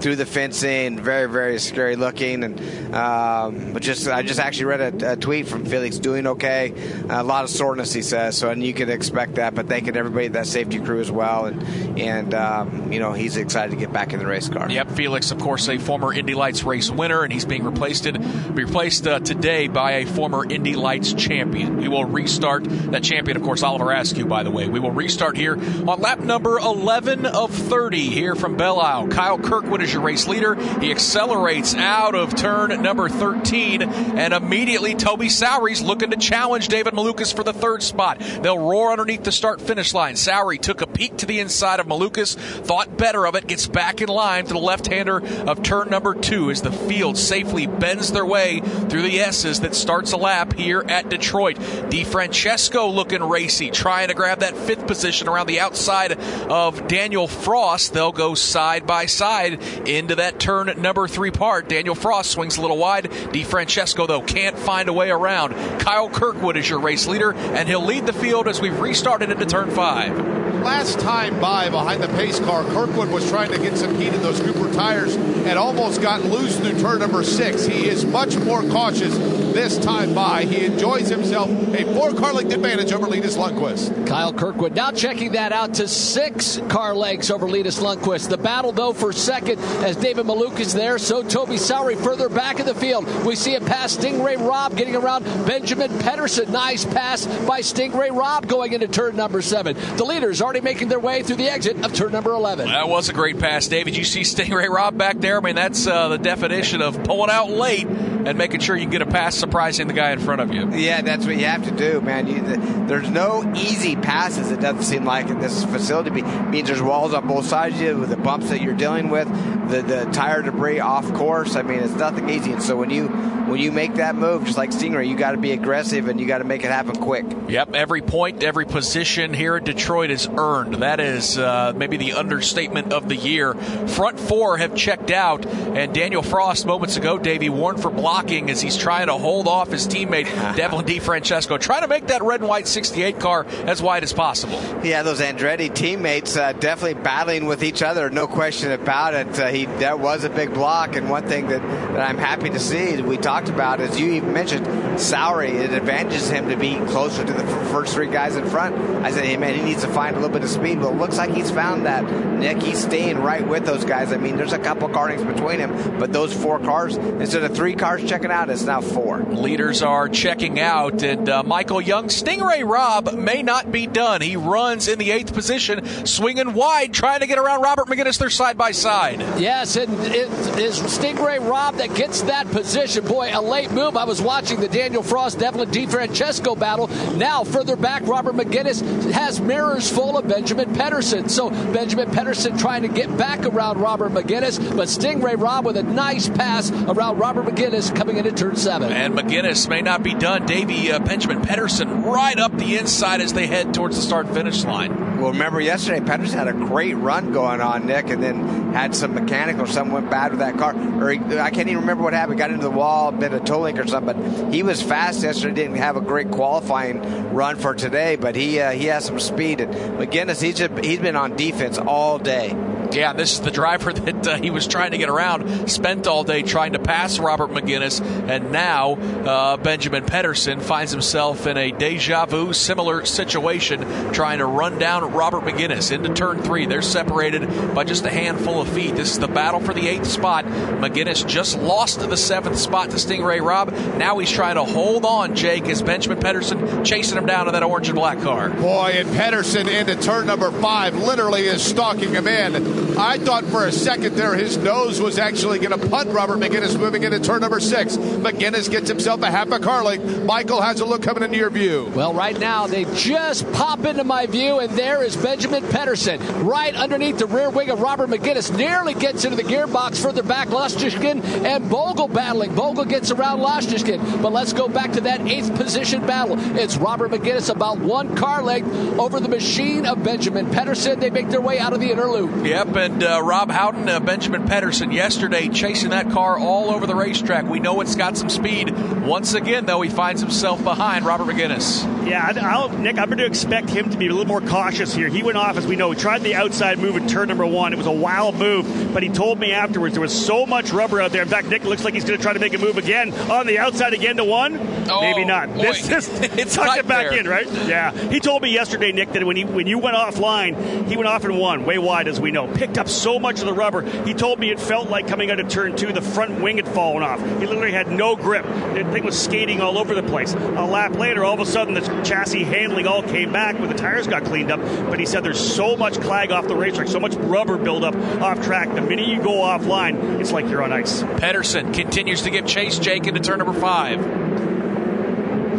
through the fencing. Very, very scary looking. And um, but just I just actually read a, a tweet from Felix doing okay. a lot of soreness, he says. So and you could expect that. But thanking everybody, that safety crew as well. And and um, you know he's excited to get back in the race car. Yep, Felix, of course, a former Indy Lights race winner, and he's being replaced replaced uh, today by a former Indy Lights champion. We will restart that champion, of course, Oliver Askew, by the way. We will restart here on lap number 11 of 30 here from Belle Isle. Kyle Kirkwood is your race leader. He accelerates out of turn number 13, and immediately Toby Sowery's looking to challenge David Malukas for the third spot. They'll roar underneath the start finish line. Sowery took a peek to the inside of Malukas, thought better of it, gets back in line to the left hander of turn number two as the field safely bends their way through the S's that starts a lap here at Detroit. DeFrancesco looking racy, trying to grab that fifth position around the outside of Daniel Frost. They'll go side by side into that turn number three part. Daniel Frost swings a little wide. DeFrancesco, though, can't find a way around. Kyle Kirkwood is your race leader, and he'll lead the field as we've restarted into turn five. Last time by behind the pace car, Kirkwood was trying to get some heat in those Cooper tires and almost got loose through turn number six. He is much more cautious this time by. He enjoys himself a four car length advantage over Linus Lundqvist. Kyle Kirkwood now checking that out to six car lengths over Linus Lundqvist. The battle, though, for second as David Malukas there, so Toby Sowery further back in the field. We see a pass Stingray Robb getting around Benjamin Pedersen. Nice pass by Stingray Robb going into turn number seven. The leaders already making their way through the exit of turn number 11. That was a great pass, David. You see Stingray Robb back there? I mean, that's uh, the definition of pulling out late and making sure you get a pass surprising the guy in front of you. Yeah, that's what you have to do, man. You, there's no easy passes, it doesn't seem like in this facility. It means there's walls on both sides of you with the bumps that you're dealing with, the, the tire debris off course. I mean, it's nothing easy. And so when you when you make that move, just like Stingray, you got to be aggressive and you got to make it happen quick. Yep, every point, every position here at Detroit is earned. That is uh, maybe the understatement of the year. Front four have checked out, and Daniel Frost moments ago, Davey warned for blocking as he's trying to hold off his teammate Devlin DeFrancesco, trying to make that red and white 68 car as wide as possible. Yeah, those Andretti teammates uh, definitely battling with each other, no question about it. Uh, he that was a big block, and one thing that, that I'm happy to see we talked about is you even mentioned Sowery. It advantages him to be closer to the first three guys in front. I said, hey man, he needs to find a little bit of speed. But it looks like he's found that. Nick, he's staying right with those guys. I mean, there's a couple cars between him, but those four cars, instead of three cars checking out, it's now four. Leaders are checking out, and uh, Michael Young, Stingray Robb may not be done. He runs in the eighth position, swinging wide, trying to get around Robert Megennis. They're side by side. Yes, and it is Stingray Robb that gets that position. Boy, a late move. I was watching the Daniel Frost, Devlin DeFrancesco battle. Now, further back, Robert Megennis has mirrors full of Benjamin Pedersen. So, Benjamin Pedersen trying to get back around Robert Megennis, but Stingray Robb with a nice pass around Robert Megennis coming into turn seven. And Megennis may not be done. Davey uh, Benjamin Pedersen right up the inside as they head towards the start finish line. Well, remember yesterday, Pedersen had a great run going on, Nick, and then had some mechanical, or something went bad with that car. Or he, I can't even remember what happened. Got into the wall, bit of toe link or something. But he was fast yesterday. Didn't have a great qualifying run for today, but he uh, he has some speed. And Megennis, he's just, he's been on defense all day. Yeah, this is the driver that uh, he was trying to get around. Spent all day trying to pass Robert Megennis, and now uh, Benjamin Pedersen finds himself in a deja vu similar situation, trying to run down Robert Megennis into turn three. They're separated by just a handful of feet. This is the battle for the eighth spot. Megennis just lost the seventh spot to Stingray Robb. Now he's trying to hold on, Jake, as Benjamin Pedersen chasing him down in that orange and black car. Boy, and Pedersen into turn number five literally is stalking him in I thought for a second there his nose was actually going to punt Robert Megennis moving into turn number six. Megennis gets himself a half a car length. Michael has a look coming into your view. Well, right now they just pop into my view, and there is Benjamin Pedersen right underneath the rear wing of Robert Megennis. Nearly gets into the gearbox further back. Lastochkin and Bogle battling. Bogle gets around Lastochkin. But let's go back to that eighth position battle. It's Robert Megennis about one car length over the machine of Benjamin Pedersen. They make their way out of the inner loop. And uh, Rob Howden, uh, Benjamin Pedersen yesterday chasing that car all over the racetrack. We know it's got some speed. Once again, though, he finds himself behind Robert Megennis. Yeah, I'll, Nick, I'm going to expect him to be a little more cautious here. He went off, as we know, he tried the outside move in turn number one. It was a wild move, but he told me afterwards there was so much rubber out there. In fact, Nick looks like he's going to try to make a move again on the outside again to one. Oh, Maybe not. boy. This is It's tucked it back there. in, right? Yeah. He told me yesterday, Nick, that when he when you went offline, he went off in one, way wide as we know. Picked up so much of the rubber. He told me it felt like coming out of turn two, the front wing had fallen off. He literally had no grip. The thing was skating all over the place. A lap later, all of a sudden, the chassis handling all came back when the tires got cleaned up. But he said there's so much clag off the racetrack, so much rubber buildup off track. The minute you go offline, it's like you're on ice. Pedersen continues to give chase Jake into turn number five.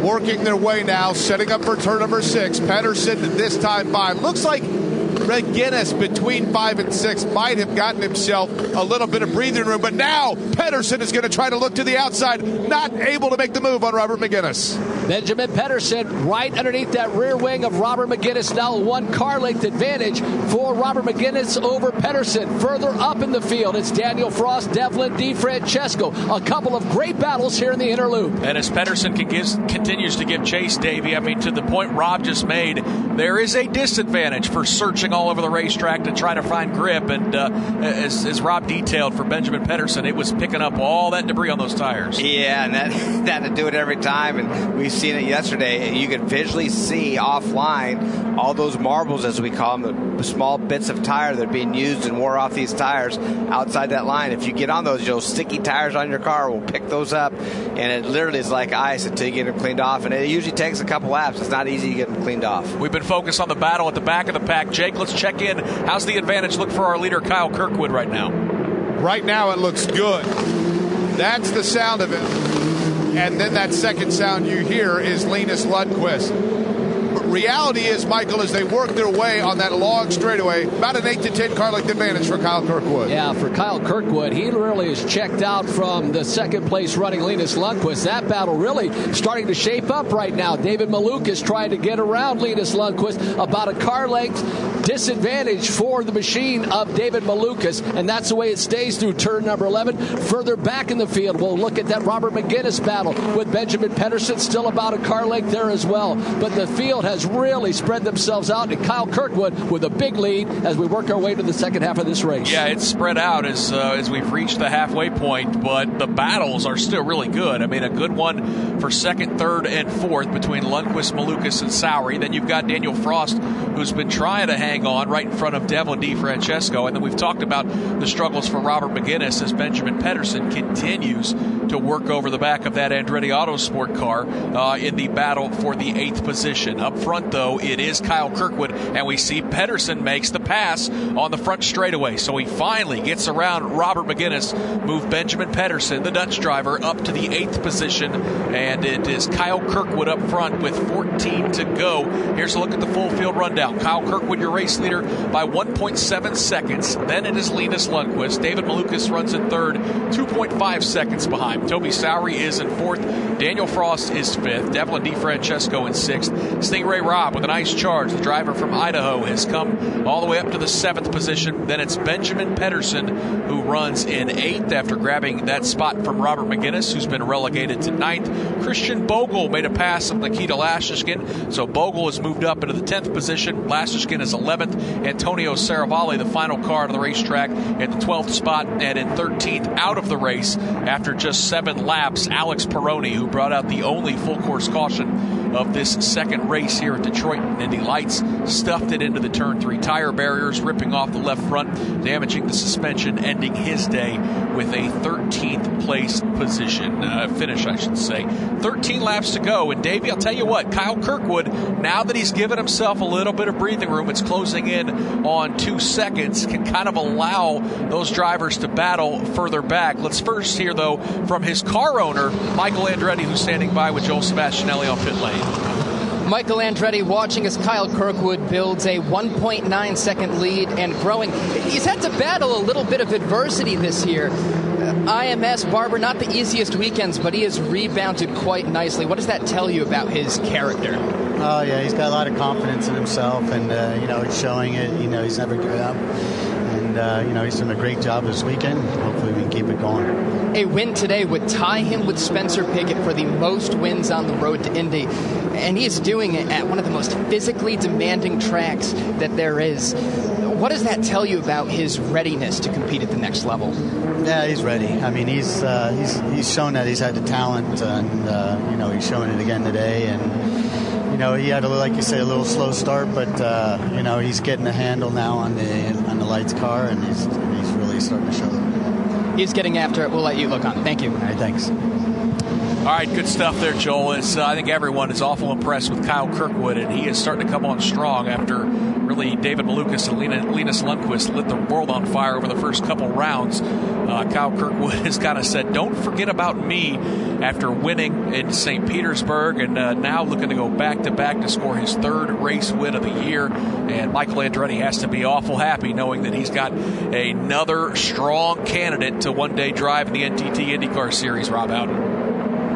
Working their way now, setting up for turn number six. Pedersen this time by. Looks like Megennis between five and six might have gotten himself a little bit of breathing room, but now Pedersen is going to try to look to the outside, not able to make the move on Robert Megennis. Benjamin Pedersen right underneath that rear wing of Robert Megennis. Now one car length advantage for Robert Megennis over Pedersen. Further up in the field, it's Daniel Frost, Devlin DeFrancesco. A couple of great battles here in the inner loop. And as Pedersen gives, continues to give chase, Davey, I mean, to the point Rob just made, there is a disadvantage for searching all over the racetrack to try to find grip. And uh, as, as Rob detailed for Benjamin Pedersen, it was picking up all that debris on those tires. Yeah, and that that to do it every time, and we've seen it yesterday. You can visually see offline all those marbles, as we call them, the small bits of tire that are being used and wore off these tires outside that line. If you get on those, those sticky tires on your car will pick those up, and it literally is like ice until you get them cleaned off. And it usually takes a couple laps. It's not easy to get them cleaned off. We've been focused on the battle at the back of the pack. Jake, let's check in. How's the advantage look for our leader, Kyle Kirkwood, right now? Right now, it looks good. That's the sound of it. And then that second sound you hear is Linus Lundqvist. Reality is, Michael, as they work their way on that long straightaway, about an 8 to 10 car length advantage for Kyle Kirkwood. Yeah, for Kyle Kirkwood, he really is checked out from the second place running Linus Lundqvist. That battle really starting to shape up right now. David Maluk is trying to get around Linus Lundqvist about a car length disadvantage for the machine of David Malukas, and that's the way it stays through turn number 11. Further back in the field, we'll look at that Robert Megennis battle with Benjamin Pedersen still about a car length there as well. But the field has really spread themselves out, and Kyle Kirkwood with a big lead as we work our way to the second half of this race. Yeah, it's spread out as uh, as we've reached the halfway point, but the battles are still really good. I mean, a good one for second, third, and fourth between Lundqvist, Malukas, and Sowery. Then you've got Daniel Frost, who's been trying to hang on right in front of Devlin DeFrancesco. And then we've talked about the struggles for Robert Megennis as Benjamin Pedersen continues to work over the back of that Andretti Autosport car uh, in the battle for the eighth position. Up front, though, it is Kyle Kirkwood, and we see Pedersen makes the pass on the front straightaway. So he finally gets around Robert Megennis, move Benjamin Pedersen, the Dutch driver, up to the eighth position, and it is Kyle Kirkwood up front with 14 to go. Here's a look at the full field rundown. Kyle Kirkwood, your race leader, by 1.7 seconds. Then it is Linus Lundqvist. David Malukas runs in third, 2.5 seconds behind. Toby Sowery is in fourth. Daniel Frost is fifth. Devlin DeFrancesco in sixth. Stingray Robb with a nice charge. The driver from Idaho has come all the way up to the seventh position. Then it's Benjamin Pedersen who runs in eighth after grabbing that spot from Robert Megennis, who's been relegated to ninth. Christian Bogle made a pass of Nikita Lastochkin, so Bogle has moved up into the 10th position. Lastochkin is 11th. Antonio Serravalle, the final car to the racetrack, at the 12th spot, and in 13th out of the race after just seven laps, Alex Peroni, who brought out the only full course caution of this second race here at Detroit and Indy Lights, stuffed it into the turn three tire barriers, ripping off the left front, damaging the suspension, ending his day with a 13th place position. uh, finish, I should say. 13 laps to go, and Davey, I'll tell you what, Kyle Kirkwood, now that he's given himself a little bit of breathing room, it's closing in on two seconds, can kind of allow those drivers to battle further back. Let's first hear though from his car owner, Michael Andretti, who's standing by with Joel Sebastianelli on pit lane. Michael Andretti watching as Kyle Kirkwood builds a 1.9 second lead and growing. He's had to battle a little bit of adversity this year. IMS Barber, not the easiest weekends, but he has rebounded quite nicely. What does that tell you about his character? Oh yeah, he's got a lot of confidence in himself, and uh, you know he's showing it. You know he's never given up, and uh, you know he's done a great job this weekend. Hopefully we can keep it going. A win today would tie him with Spencer Pigot for the most wins on the road to Indy, and he is doing it at one of the most physically demanding tracks that there is. What does that tell you about his readiness to compete at the next level? Yeah, he's ready. I mean, he's uh, he's he's shown that he's had the talent, and uh, you know he's showing it again today. And know he had a like you say a little slow start, but uh, you know he's getting a handle now on the on the lights car, and he's he's really starting to show it. He's getting after it. We'll let you look on. Thank you. All right, thanks. All right, good stuff there, Joel. It's, uh, I think everyone is awful impressed with Kyle Kirkwood, and he is starting to come on strong after really David Malukas and Lena, Linus Lundqvist lit the world on fire over the first couple rounds. Uh, Kyle Kirkwood has kind of said, "Don't forget about me." After winning in St. Petersburg, and uh, now looking to go back to back to score his third race win of the year. And Michael Andretti has to be awful happy knowing that he's got another strong candidate to one day drive in the NTT IndyCar Series. Rob Howden.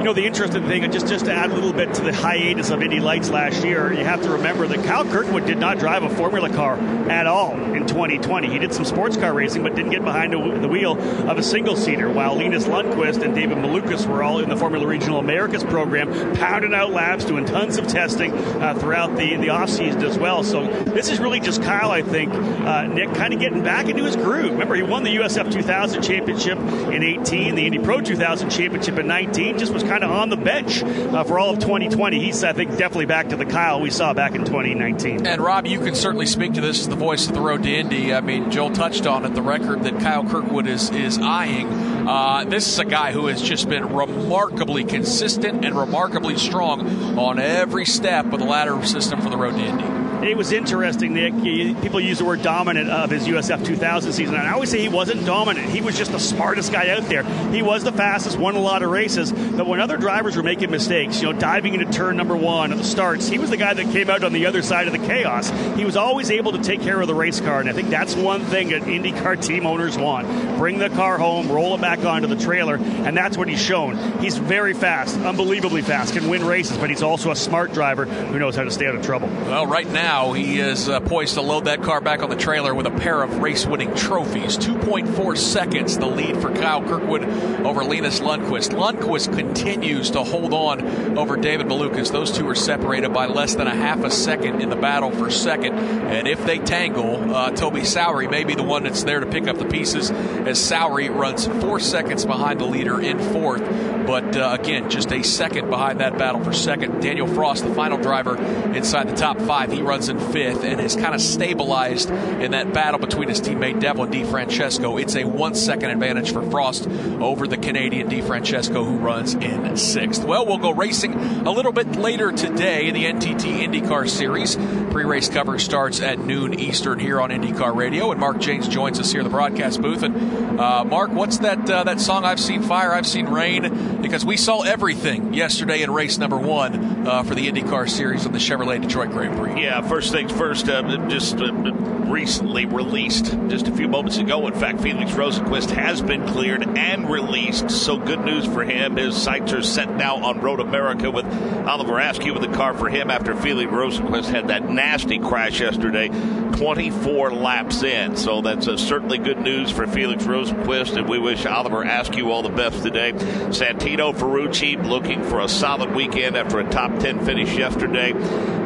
You know, the interesting thing, just, just to add a little bit to the hiatus of Indy Lights last year, you have to remember that Kyle Kirkwood did not drive a Formula car at all in 2020. He did some sports car racing, but didn't get behind the wheel of a single seater, while Linus Lundqvist and David Malukas were all in the Formula Regional Americas program, pounding out laps, doing tons of testing uh, throughout the, the offseason as well. So this is really just Kyle, I think, uh, Nick, kind of getting back into his groove. Remember, he won the USF 2000 championship in 18, the Indy Pro 2000 championship in 19, just was kind of on the bench uh, for all of 2020. He's, I think, definitely back to the Kyle we saw back in 2019. And Rob, you can certainly speak to this as the voice of the road to Indy. I mean, Joel touched on it, the record that Kyle Kirkwood is is eyeing. Uh, this is a guy who has just been remarkably consistent and remarkably strong on every step of the ladder system for the road to Indy. It was interesting, Nick. People use the word dominant of his USF 2000 season. And I always say he wasn't dominant. He was just the smartest guy out there. He was the fastest, won a lot of races. But when other drivers were making mistakes, you know, diving into turn number one at the starts, he was the guy that came out on the other side of the chaos. He was always able to take care of the race car. And I think that's one thing that IndyCar team owners want. Bring the car home, roll it back onto the trailer. And that's what he's shown. He's very fast, unbelievably fast, can win races, but he's also a smart driver who knows how to stay out of trouble. Well, right now, now he is uh, poised to load that car back on the trailer with a pair of race winning trophies. 2.4 seconds the lead for Kyle Kirkwood over Linus Lundqvist. Lundqvist continues to hold on over David Malukas. Those two are separated by less than a half a second in the battle for second. And if they tangle, uh, Toby Sowery may be the one that's there to pick up the pieces as Sowery runs four seconds behind the leader in fourth. But uh, again, just a second behind that battle for second. Daniel Frost, the final driver inside the top five, he runs in fifth and has kind of stabilized in that battle between his teammate Devlin DeFrancesco. It's a one second advantage for Frost over the Canadian DeFrancesco who runs in sixth. Well, we'll go racing a little bit later today in the NTT IndyCar Series. Pre race coverage starts at noon Eastern here on IndyCar Radio, and Mark James joins us here in the broadcast booth. And uh, Mark, what's that uh, that song? I've seen fire, I've seen rain, because we saw everything yesterday in race number one uh, for the IndyCar Series on the Chevrolet Detroit Grand Prix. Yeah, first things first. Uh, just uh, recently released, just a few moments ago. In fact, Felix Rosenqvist has been cleared and released. So good news for him. His sights are set now on Road America with Oliver Askew with the car for him after Felix Rosenqvist had that nasty crash yesterday, 24 laps in. So that's uh, certainly good news for Felix Rosenqvist, and we wish Oliver Askew all the best today. Santino Ferrucci looking for a solid weekend after a top 10 finish yesterday.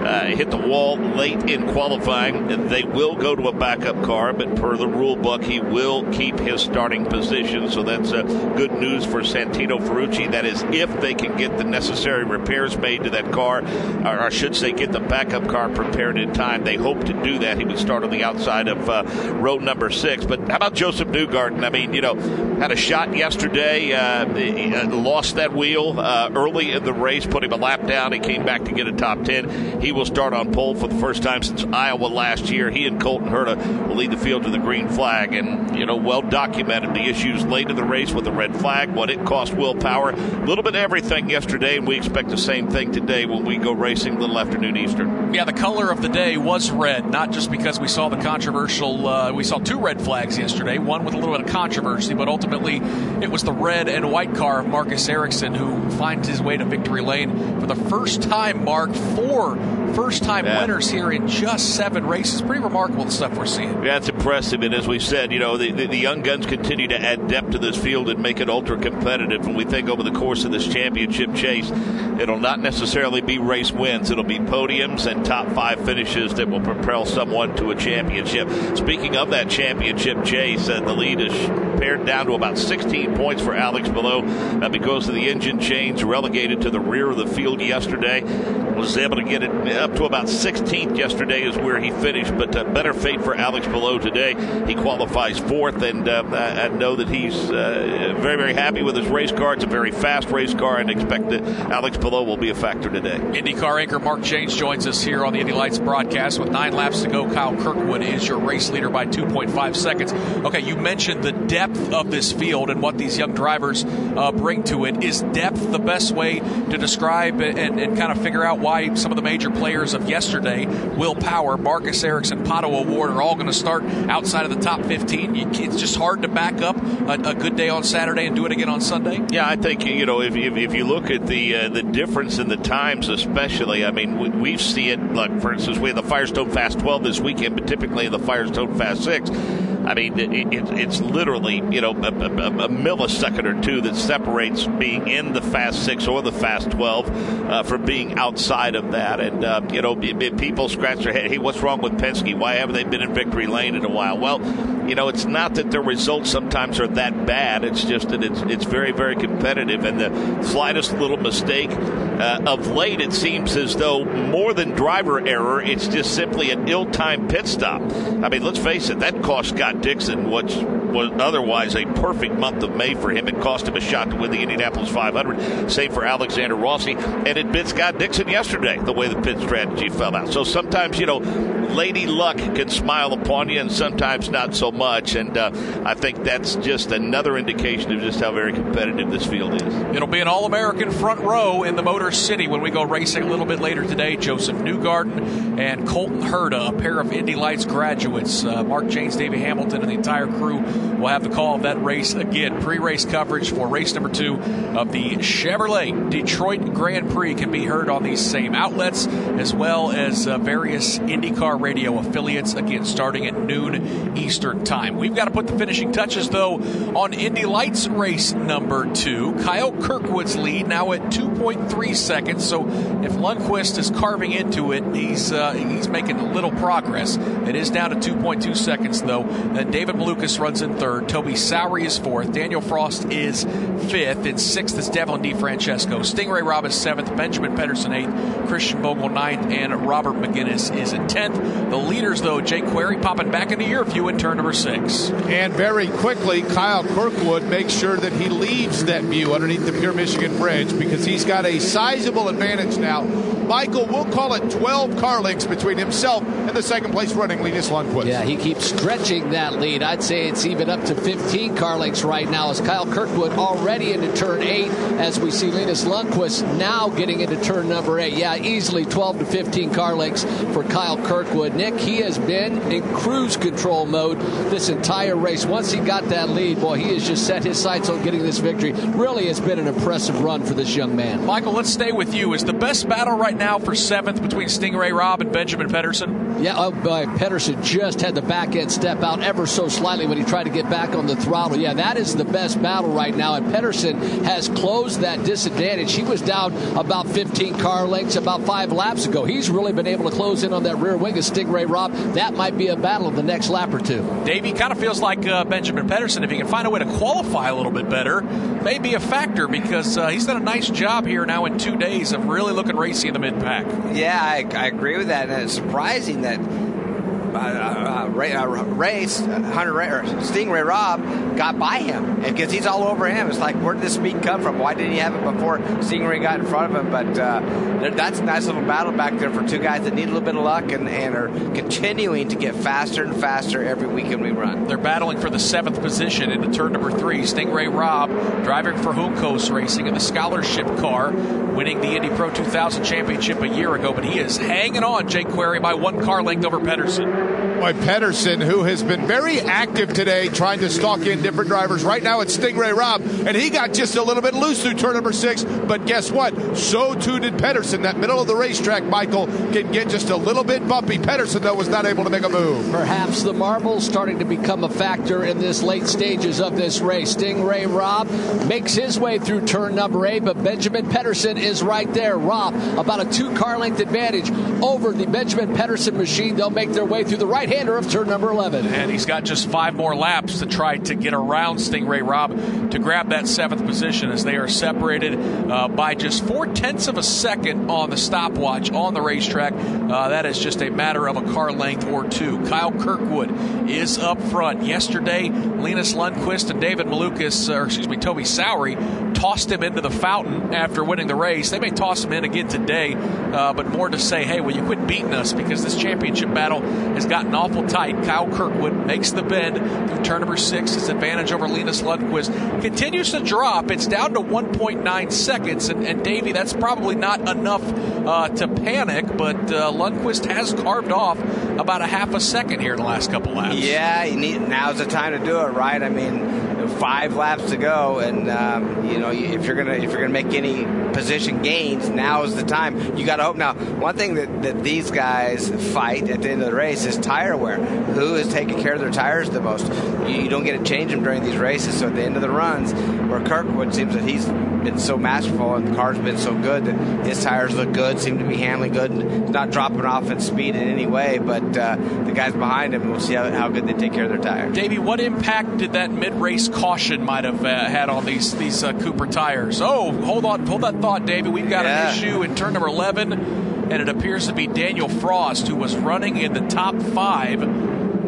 Uh, hit the wall late in qualifying. They will go to a backup car, but per the rule book, he will keep his starting position. So that's uh, good news for Santino Ferrucci. That is, if they can get the necessary repairs made to that car, or I should say, get the backup car prepared in time. They hope to do that. He would start on the outside of uh, row number six. But how about Josef Newgarden? I mean, you know, had a shot yesterday, uh, uh, lost that wheel uh, early in the race, put him a lap down. He came back to get a top 10. He will start on pole for the first time since Iowa last year. He and Colton Herta will lead the field to the green flag. And, you know, well documented the issues late in the race with the red flag, what it cost Will Power, A little bit of everything yesterday, and we expect the same thing today when we go racing little afternoon Eastern. Yeah, the color of the day was red, not just because we saw the controversial, uh, we saw two red flags yesterday, one with a little bit of controversy, but ultimately it was the red and white car of Marcus Ericsson who finds his way to victory lane for the first time, Mark, four first time yeah. winners here in just seven races. Pretty remarkable the stuff we're seeing. Yeah, it's impressive. And as we said, you know, the, the, the, young guns continue to add depth to this field and make it ultra competitive. And we think over the course of this championship chase, it'll not necessarily be race wins, it'll be podiums and top five finishes that will propel someone to a championship. Speaking of that championship chase, uh, the lead is pared down to about 16 points for Alex Palou uh, because of the engine change relegated to the rear of the field yesterday. Was able to get it up to about 16th yesterday is where he finished, but uh, better fate for Alex Palou today. He qualifies fourth, and uh, I know that he's uh, very, very happy with his race car. It's a very fast race car, and expect that Alex Palou will be a factor today. IndyCar anchor Mark Jaynes joins us here on the Indy Lights broadcast with nine laps to go. Kyle Kirkwood is your race leader by 2.5 seconds. Okay, you mentioned the depth of this field and what these young drivers uh, bring to it. Is depth the best way to describe and, and kind of figure out why some of the major players of yesterday, Will Power, Marcus Ericsson, Pato O'Ward, are all going to start outside of the top 15. It's just hard to back up a, a, good day on Saturday and do it again on Sunday. Yeah, I think you know if, if, if you look at the uh, the difference in the times, especially, I mean we, we see it. Like for instance, we had the Firestone Fast 12 this weekend, but typically the Firestone Fast 6 I mean, it, it, it's literally you know a, a, a, millisecond or two that separates being in the Fast Six or the Fast Twelve uh, from being outside of that. And uh, you know, people scratch their head, "Hey, what's wrong with Penske? Why haven't they been in victory lane in a while?" Well, you know, it's not that their results sometimes are that bad. It's just that it's it's very very competitive, and the slightest little mistake uh, of late, it seems as though more than driver error, it's just simply an ill-timed pit stop. I mean, let's face it, that cost Dixon, which was otherwise a perfect month of May for him. It cost him a shot to win the Indianapolis 500. Same for Alexander Rossi. And it bit Scott Dixon yesterday, the way the pit strategy fell out. So sometimes, you know, lady luck can smile upon you and sometimes not so much. And uh, I think that's just another indication of just how very competitive this field is. It'll be an All American front row in the Motor City when we go racing a little bit later today. Josef Newgarden and Colton Herta, a pair of Indy Lights graduates. Uh, Mark Jaynes, Davey Hamilton, and the entire crew will have the call of that race again. Pre race coverage for race number two of the Chevrolet Detroit Grand Prix can be heard on these same outlets as well as uh, various IndyCar radio affiliates, again, starting at noon Eastern Time. We've got to put the finishing touches, though, on Indy Lights race number two. Kyle Kirkwood's lead now at 2.3 seconds. So if Lundqvist is carving into it, he's uh, he's making little progress. It is down to 2.2 seconds, though. Then David Malukas runs in third. Toby Sowery is fourth. Daniel Frost is fifth. In sixth is Devlin DeFrancesco. Stingray Robbins seventh. Benjamin Pedersen eighth. Christian Bogle ninth. And Robert Megennis is in tenth. The leaders, though, Jake Query popping back into your view in turn number six. And very quickly, Kyle Kirkwood makes sure that he leaves that view underneath the Pure Michigan Bridge because he's got a sizable advantage now. Michael, we'll call it 12 car lengths between himself and the second place running Linus Lundqvist. Yeah, he keeps stretching that lead. I'd say it's even up to 15 car lengths right now as Kyle Kirkwood already into turn eight as we see Linus Lundqvist now getting into turn number eight. Yeah, easily 12 to 15 car lengths for Kyle Kirkwood. Nick, he has been in cruise control mode this entire race. Once he got that lead, boy, he has just set his sights on getting this victory. Really has been an impressive run for this young man. Michael, let's stay with you. Is the best battle right now for seventh between Stingray Robb and Benjamin Pedersen? Yeah, oh boy, Pedersen just had the back end step out ever so slightly when he tried to get back on the throttle. Yeah, that is the best battle right now, and Pedersen has closed that disadvantage. He was down about 15 car lengths about five laps ago. He's really been able to close in on that rear wing of Stingray Robb. That might be a battle of the next lap or two. Davey kind of feels like uh, Benjamin Pedersen, if he can find a way to qualify a little bit better, may be a factor because uh, he's done a nice job here now in two days of really looking racy in the mid pack. Yeah, I, I, agree with that. And it's surprising that uh, uh, Ray, uh, Race, Hunter Ray, Stingray Robb got by him because he's all over him. It's like, where did this speed come from? Why didn't he have it before Stingray got in front of him? But uh, that's a nice little battle back there for two guys that need a little bit of luck and, and are continuing to get faster and faster every weekend we run. They're battling for the seventh position into turn number three. Stingray Robb driving for Juncos Racing in the scholarship car, winning the Indy Pro 2000 championship a year ago, but he is hanging on, Jake Query, by one car length over Pedersen by Pedersen, who has been very active today trying to stalk in different drivers. Right now it's Stingray Robb, and he got just a little bit loose through turn number six. But guess what? So too did Pedersen. That middle of the racetrack, Michael, can get just a little bit bumpy. Pedersen, though, was not able to make a move. Perhaps the marbles starting to become a factor in this late stages of this race. Stingray Robb makes his way through turn number eight, but Benjamin Pedersen is right there. Rob, about a two car length advantage over the Benjamin Pedersen machine. They'll make their way through the right hander of turn number 11. And he's got just five more laps to try to get around Stingray Robb to grab that seventh position as they are separated uh, by just four tenths of a second on the stopwatch on the racetrack. Uh, that is just a matter of a car length or two. Kyle Kirkwood is up front. Yesterday, Linus Lundqvist and David Malukas, or excuse me, Toby Sowery, tossed him into the fountain after winning the race. They may toss him in again today, uh, but more to say, hey, will you quit beating us because this championship battle has gotten awful tight. Kyle Kirkwood makes the bend through turn number six. His advantage over Linus Lundqvist continues to drop. It's down to 1.9 seconds, and, and Davey, that's probably not enough uh, to panic, but uh, Lundqvist has carved off about a half a second here in the last couple laps. Yeah, need, now's the time to do it, right? I mean, five laps to go, and um, you know if you're gonna if you're gonna make any position gains, now is the time. You got to hope. Now, one thing that, that these guys fight at the end of the race is tire wear. Who is taking care of their tires the most? You, you don't get to change them during these races. So at the end of the runs, where Kirkwood seems that he's been so masterful and the car's been so good that his tires look good, seem to be handling good, and not dropping off in speed in any way. But uh, the guys behind him, we'll see how, how, good they take care of their tires. Davey, what impact did that mid-race caution might have uh, had on these these uh, Cooper tires? Oh, hold on, hold that thought, David. We've got yeah. an issue in turn number 11, and it appears to be Daniel Frost, who was running in the top five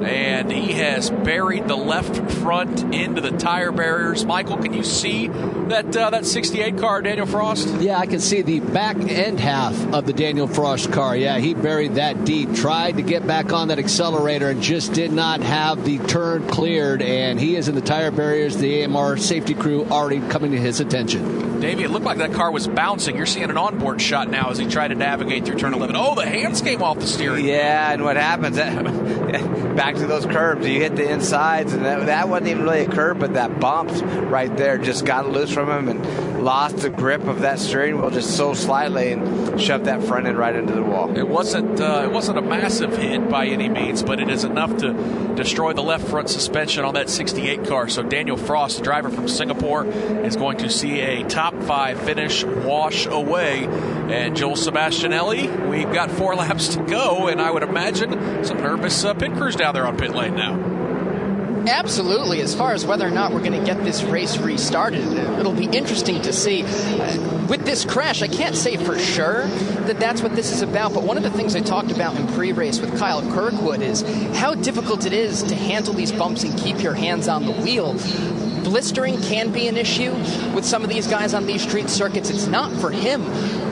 and he has buried the left front into the tire barriers. Michael, can you see that uh, that 68 car, Daniel Frost? Yeah, I can see the back end half of the Daniel Frost car. Yeah, he buried that deep. Tried to get back on that accelerator and just did not have the turn cleared. And he is in the tire barriers. The AMR safety crew already coming to his attention. Davey, it looked like that car was bouncing. You're seeing an onboard shot now as he tried to navigate through turn 11. Oh, the hands came off the steering. Yeah, and what happens? back to those curbs. You hit the insides, and that, that wasn't even really a curb, but that bump right there just got loose from him and lost the grip of that steering wheel just so slightly and shoved that front end right into the wall. It wasn't uh, it wasn't a massive hit by any means, but it is enough to destroy the left front suspension on that 68 car. So Daniel Frost, the driver from Singapore, is going to see a top five finish wash away. And Joel Sebastianelli, we've got four laps to go, and I would imagine some nervous uh, pit crews down there on pit lane now. Absolutely. As far as whether or not we're going to get this race restarted, it'll be interesting to see. Uh, with this crash, I can't say for sure that that's what this is about, but one of the things I talked about in pre race with Kyle Kirkwood is how difficult it is to handle these bumps and keep your hands on the wheel blistering can be an issue with some of these guys on these street circuits. It's not for him,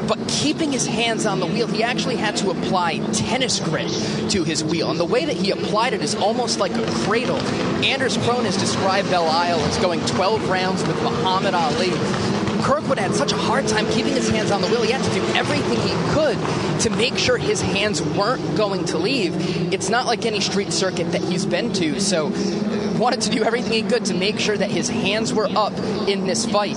but keeping his hands on the wheel, he actually had to apply tennis grip to his wheel. And the way that he applied it is almost like a cradle. Anders Krohn has described Belle Isle as going 12 rounds with Muhammad Ali. Kirkwood had such a hard time keeping his hands on the wheel. He had to do everything he could to make sure his hands weren't going to leave. It's not like any street circuit that he's been to, so uh, wanted to do everything he could to make sure that his hands were up in this fight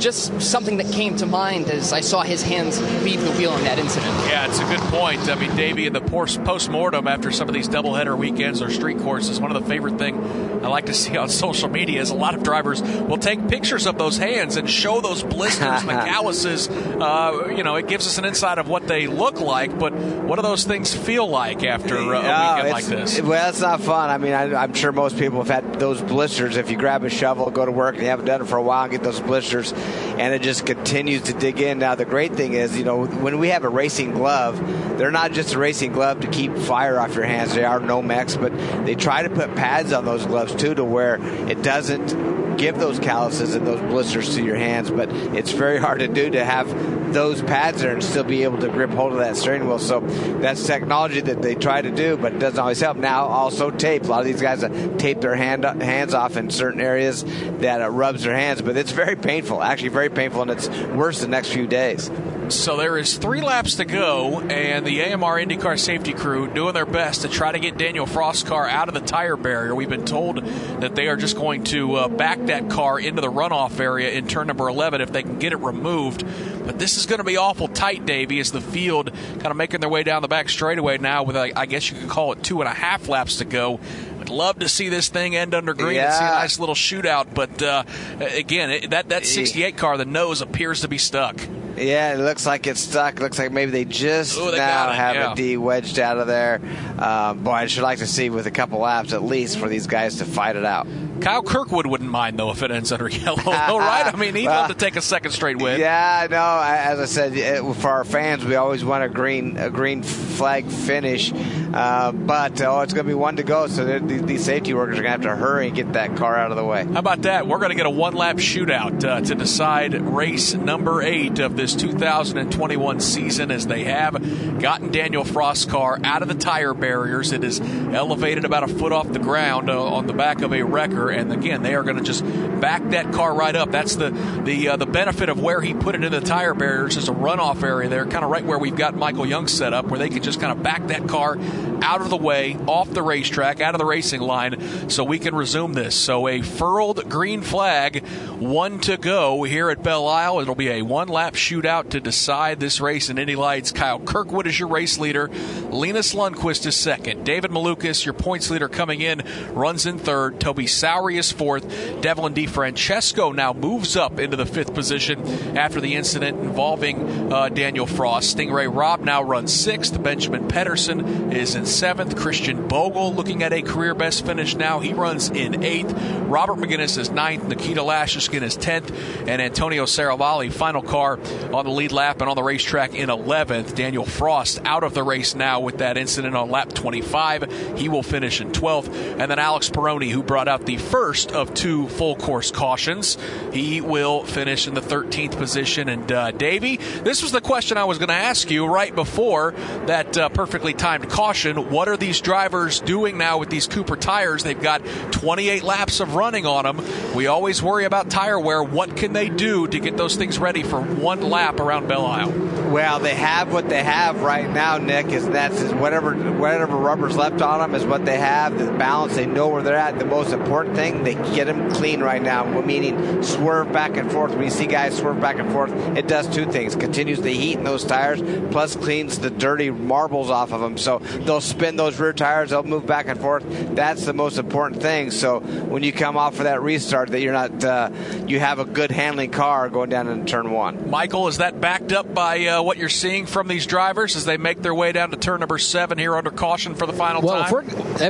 just something that came to mind as I saw his hands leave the wheel in that incident. Yeah, it's a good point. I mean, Davey, in the post mortem after some of these doubleheader weekends or street courses, one of the favorite thing I like to see on social media is a lot of drivers will take pictures of those hands and show those blisters and the calluses. Uh, you know, it gives us an insight of what they look like, but what do those things feel like after uh, a weekend it's- like this? Well, it's not fun. I mean, I, I'm sure most people have had those blisters. If you grab a shovel, go to work, and you haven't done it for a while, and get those blisters, and it just continues to dig in. Now, the great thing is, you know, when we have a racing glove, they're not just a racing glove to keep fire off your hands. They are Nomex, but they try to put pads on those gloves too, to where it doesn't give those calluses and those blisters to your hands. But it's very hard to do to have those pads there and still be able to grip hold of that steering wheel. So that's technology that they try to do, but it doesn't always help. Now, also tape. A lot of these guys tape their hand hands off in certain areas that uh, rubs their hands, but it's very painful. Actually, very painful, and it's worse the next few days. So there is three laps to go, and the AMR IndyCar safety crew doing their best to try to get Daniel Frost's car out of the tire barrier. We've been told that they are just going to uh, back that car into the runoff area in turn number 11 if they can get it removed. But this is going to be awful tight, Davey, as the field kind of making their way down the back straightaway now with, I guess you could call it two and a half laps to go. I'd love to see this thing end under green and see a nice little shootout, but uh, again, it, that, that 68 car, the nose appears to be stuck. Yeah, it looks like it's stuck. It looks like maybe they just Ooh, they now it, have yeah. a D wedged out of there. Um, boy, I'd sure like to see with a couple laps at least for these guys to fight it out. Kyle Kirkwood wouldn't mind though if it ends under yellow, though, right? I mean, he'd Well, love to take a second straight win. Yeah, no. I- As I said, it, for our fans, we always want a green a green flag finish, uh, but oh, it's going to be one to go. So these, these safety workers are going to have to hurry and get that car out of the way. How about that? We're going to get a one lap shootout uh, to decide race number eight of this 2021 season as they have gotten Daniel Frost's car out of the tire barriers. It is elevated about a foot off the ground uh, on the back of a wrecker. And again, they are going to just back that car right up. That's the, the, uh, the benefit of where he put it in the tire barriers is a runoff area there, kind of right where we've got Michael Young set up, where they can just kind of back that car out of the way, off the racetrack, out of the racing line, so we can resume this. So a furled green flag, one to go here at Belle Isle. It'll be a one lap shootout to decide this race in Indy Lights. Kyle Kirkwood is your race leader. Linus Lundqvist is second. David Malukas, your points leader coming in, runs in third. Toby Sowery is fourth. Devlin DeFrancesco now moves up into the fifth position after the incident involving uh, Daniel Frost. Stingray Robb now runs sixth. Benjamin Pedersen is in seventh. Christian Bogle looking at a career best finish now. He runs in eighth. Robert Megennis is ninth. Nikita Lastochkin is tenth. And Antonio Serravalle, final car on the lead lap and on the racetrack in 11th. Daniel Frost out of the race now with that incident on lap 25. He will finish in 12th. And then Alex Peroni, who brought out the first of two full course cautions, he will finish in the 13th position. And uh, Davey, this was the question I was going to ask you right before that uh, perfectly timed caution. What are these drivers doing now with these Cooper tires? They've got 28 laps of running on them. We always worry about tire wear. What can they do to get those things ready for one lap around Belle Isle? Well, they have what they have right now, Nick. Is that's is whatever whatever rubber's left on them is what they have. The balance, they know where they're at. The most important thing, they get them clean right now. Meaning swerve back and forth. When you see guys swerve back and forth, it does two things: continues the heat in those tires, plus cleans the dirty marbles off of them. So they'll spin those rear tires. They'll move back and forth. That's the most important thing. So when you come off for that restart, that you're not uh, you have a good handling car going down in turn one. Michael, is that backed up by uh, what you're seeing from these drivers as they make their way down to turn number seven here under caution for the final Well, if we're,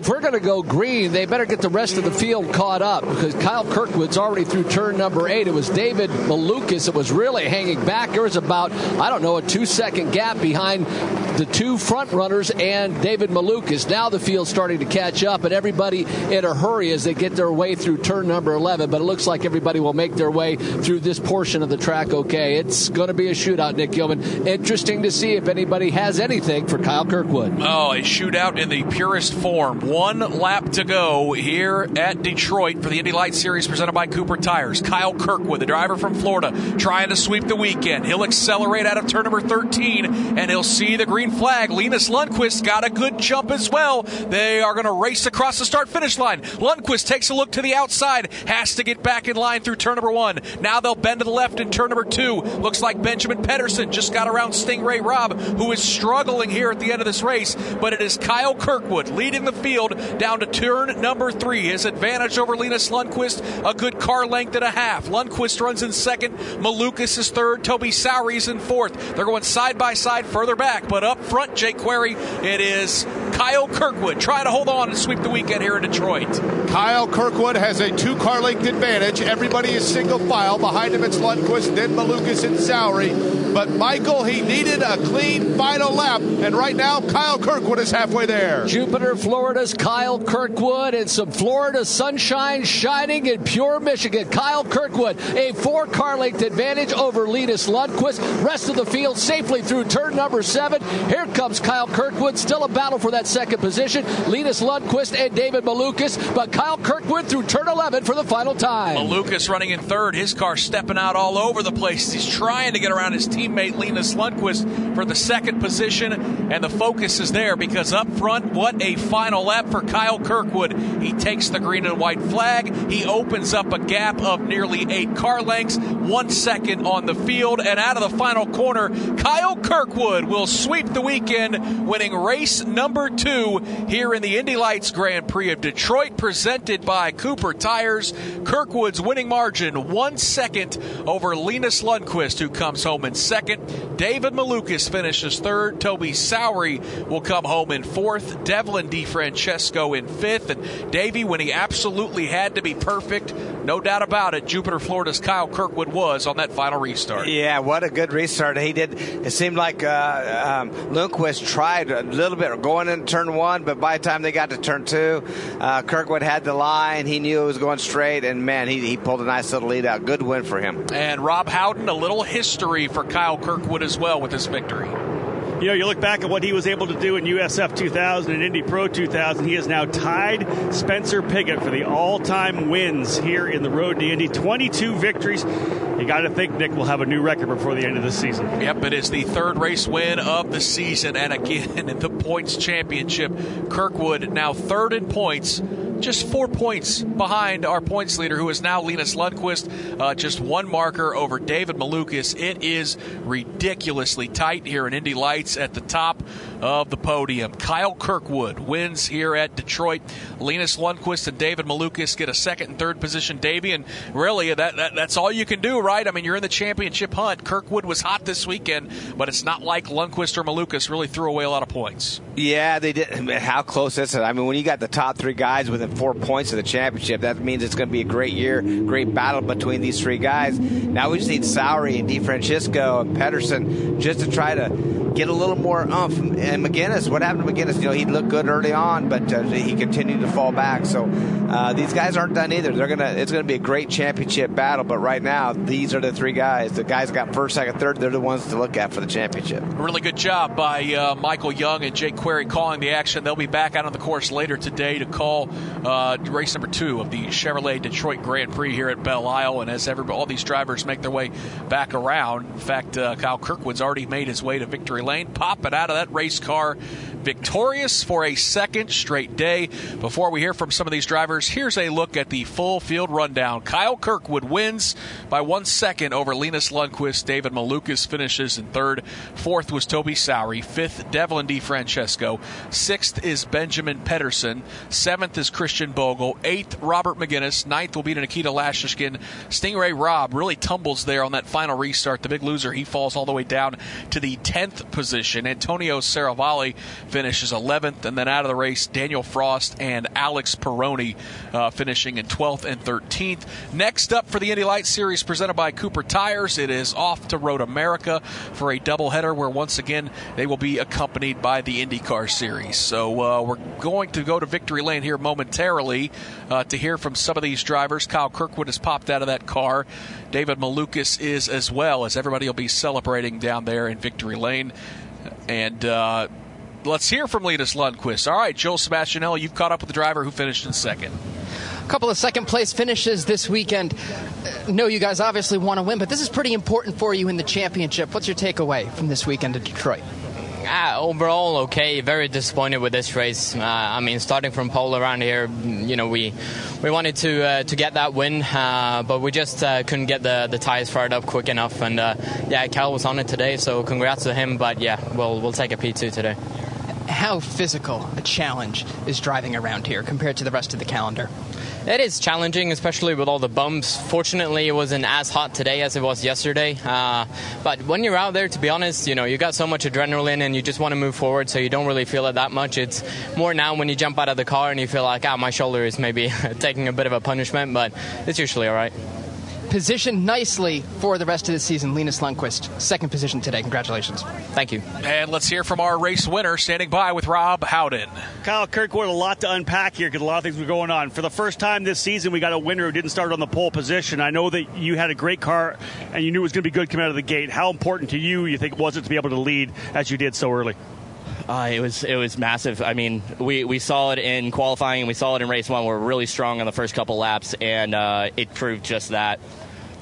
we're going to go green, they better get the rest of the field caught up because Kyle Kirkwood's already through turn number eight. It was David Malukas that was really hanging back. There was about, I don't know, a two second gap behind the two front runners and David Malukas. Now the field's starting to catch up, and everybody in a hurry as they get their way through turn number 11. But it looks like everybody will make their way through this portion of the track okay. It's going to be a shootout, Nick Gilman. Interesting to see if anybody has anything for Kyle Kirkwood. Oh, a shootout in the purest form. One lap to go here at Detroit for the Indy Light Series presented by Cooper Tires. Kyle Kirkwood, the driver from Florida, trying to sweep the weekend. He'll accelerate out of turn number 13 and he'll see the green flag. Linus Lundqvist got a good jump as well. They are going to race across the start finish line. Lundqvist takes a look to the outside, has to get back in line through turn number one. Now they'll bend to the left in turn number two. Looks like Benjamin Pedersen just got around Stingray Robb, who is struggling here at the end of this race, but it is Kyle Kirkwood leading the field down to turn number three. His advantage over Linus Lundqvist, a good car length and a half. Lundqvist runs in second. Malukas is third. Toby Sowery's in fourth. They're going side by side further back, but up front, Jake Query, it is Kyle Kirkwood trying to hold on and sweep the weekend here in Detroit. Kyle Kirkwood has a two car length advantage. Everybody is single file. Behind him, it's Lundqvist, then Malukas and Sowery. But Michael, he needed a clean final lap, and right now, Kyle Kirkwood is halfway there. Jupiter, Florida's Kyle Kirkwood, and some Florida sunshine shining in pure Michigan. Kyle Kirkwood, a four car length advantage over Linus Lundqvist. Rest of the field safely through turn number seven. Here comes Kyle Kirkwood, still a battle for that second position. Linus Lundqvist and David Malukas, but Kyle Kirkwood through turn 11 for the final time. Malukas running in third, his car stepping out all over the place. He's trying to get around his teammate Linus Lundqvist for the second position, and the focus is there because up front, what a final lap for Kyle Kirkwood. He takes the green and white flag. He opens up a gap of nearly eight car lengths, one second on the field, and out of the final corner, Kyle Kirkwood will sweep the weekend, winning race number two here in the Indy Lights Grand Prix of Detroit, presented by Cooper Tires. Kirkwood's winning margin, one second over Linus Lundqvist, who comes home in second. David Malukas finishes third. Toby Sowery will come home in fourth. Devlin DeFrancesco in fifth. And Davey, when he absolutely had to be perfect, no doubt about it, Jupiter, Florida's Kyle Kirkwood was on that final restart. Yeah, what a good restart he did. It seemed like uh, um, Lundqvist tried a little bit going into turn one, but by the time they got to turn two, uh, Kirkwood had the line. He knew it was going straight, and man, he, he pulled a nice little lead out. Good win for him. And Rob Howden, a little history for Kyle Kirkwood as well with this victory. You know, you look back at what he was able to do in USF 2000 and Indy Pro 2000. He has now tied Spencer Pigot for the all-time wins here in the road to Indy. 22 victories. You got to think Nick will have a new record before the end of the season. Yep, it is the third race win of the season, and again in the points championship, Kirkwood now third in points just four points behind our points leader, who is now Linus Lundqvist. Uh, just one marker over David Malukas. It is ridiculously tight here in Indy Lights at the top of the podium. Kyle Kirkwood wins here at Detroit. Linus Lundqvist and David Malukas get a second and third position. Davey, and really that, that, that's all you can do, right? I mean, you're in the championship hunt. Kirkwood was hot this weekend, but it's not like Lundqvist or Malukas really threw away a lot of points. Yeah, they did. How close is it? I mean, when you got the top three guys within four points of the championship, that means it's going to be a great year, great battle between these three guys. Now we just need Sowery and DeFrancesco and Pedersen just to try to get a little more umph. And Megennis, what happened to Megennis? You know, he looked good early on, but uh, he continued to fall back. So uh, these guys aren't done either. They're gonna. It's gonna be a great championship battle. But right now, these are the three guys. The guys got first, second, third. They're the ones to look at for the championship. Really good job by uh, Michael Young and Jake Query calling the action. They'll be back out on the course later today to call uh, race number two of the Chevrolet Detroit Grand Prix here at Belle Isle. And as every, all these drivers make their way back around, in fact, uh, Kyle Kirkwood's already made his way to victory lane, popping out of that race car victorious for a second straight day. Before we hear from some of these drivers, here's a look at the full field rundown. Kyle Kirkwood wins by one second over Linus Lundqvist. David Malukas finishes in third. Fourth was Toby Sowery. Fifth, Devlin DeFrancesco. Sixth is Benjamin Pedersen. Seventh is Christian Bogle. Eighth, Robert Megennis. Ninth will be Nikita Lastochkin. Stingray Robb really tumbles there on that final restart. The big loser, he falls all the way down to the 10th position. Antonio Serravalle finishes 11th, and then out of the race, Daniel Frost and Alex Peroni uh, finishing in 12th and 13th. Next up for the Indy Light Series presented by Cooper Tires, it is off to Road America for a doubleheader where once again they will be accompanied by the IndyCar Series. So uh, we're going to go to Victory Lane here momentarily uh, to hear from some of these drivers. Kyle Kirkwood has popped out of that car. David Malukas is as well, as everybody will be celebrating down there in Victory Lane. And uh, let's hear from Linus Lundqvist. All right, Joel Sebastianelli, you've caught up with the driver who finished in second. A couple of second place finishes this weekend. Uh, no, you guys obviously want to win, but this is pretty important for you in the championship. What's your takeaway from this weekend in Detroit? Uh, overall, okay. Very disappointed with this race. Uh, I mean, starting from pole around here, you know, we we wanted to uh, to get that win, uh, but we just uh, couldn't get the the tires fired up quick enough. And uh, yeah, Cal was on it today, so congrats to him. But yeah, we'll we'll take a P2 today. How physical a challenge is driving around here compared to the rest of the calendar? It is challenging, especially with all the bumps. Fortunately, it wasn't as hot today as it was yesterday. Uh, but when you're out there, to be honest, you know you got so much adrenaline and you just want to move forward, so you don't really feel it that much. It's more now when you jump out of the car and you feel like, ah, my shoulder is maybe taking a bit of a punishment, but it's usually all right positioned nicely for the rest of the season. Linus Lundqvist, second position today. Congratulations. Thank you. And let's hear from our race winner standing by with Rob Howden. Kyle Kirkwood, a lot to unpack here because a lot of things were going on. For the first time this season, we got a winner who didn't start on the pole position. I know that you had a great car and you knew it was going to be good coming out of the gate. How important to you, you think, was it to be able to lead as you did so early? Uh, it was it was massive. I mean, we, we saw it in qualifying and we saw it in race one. We are really strong on the first couple laps, and uh, it proved just that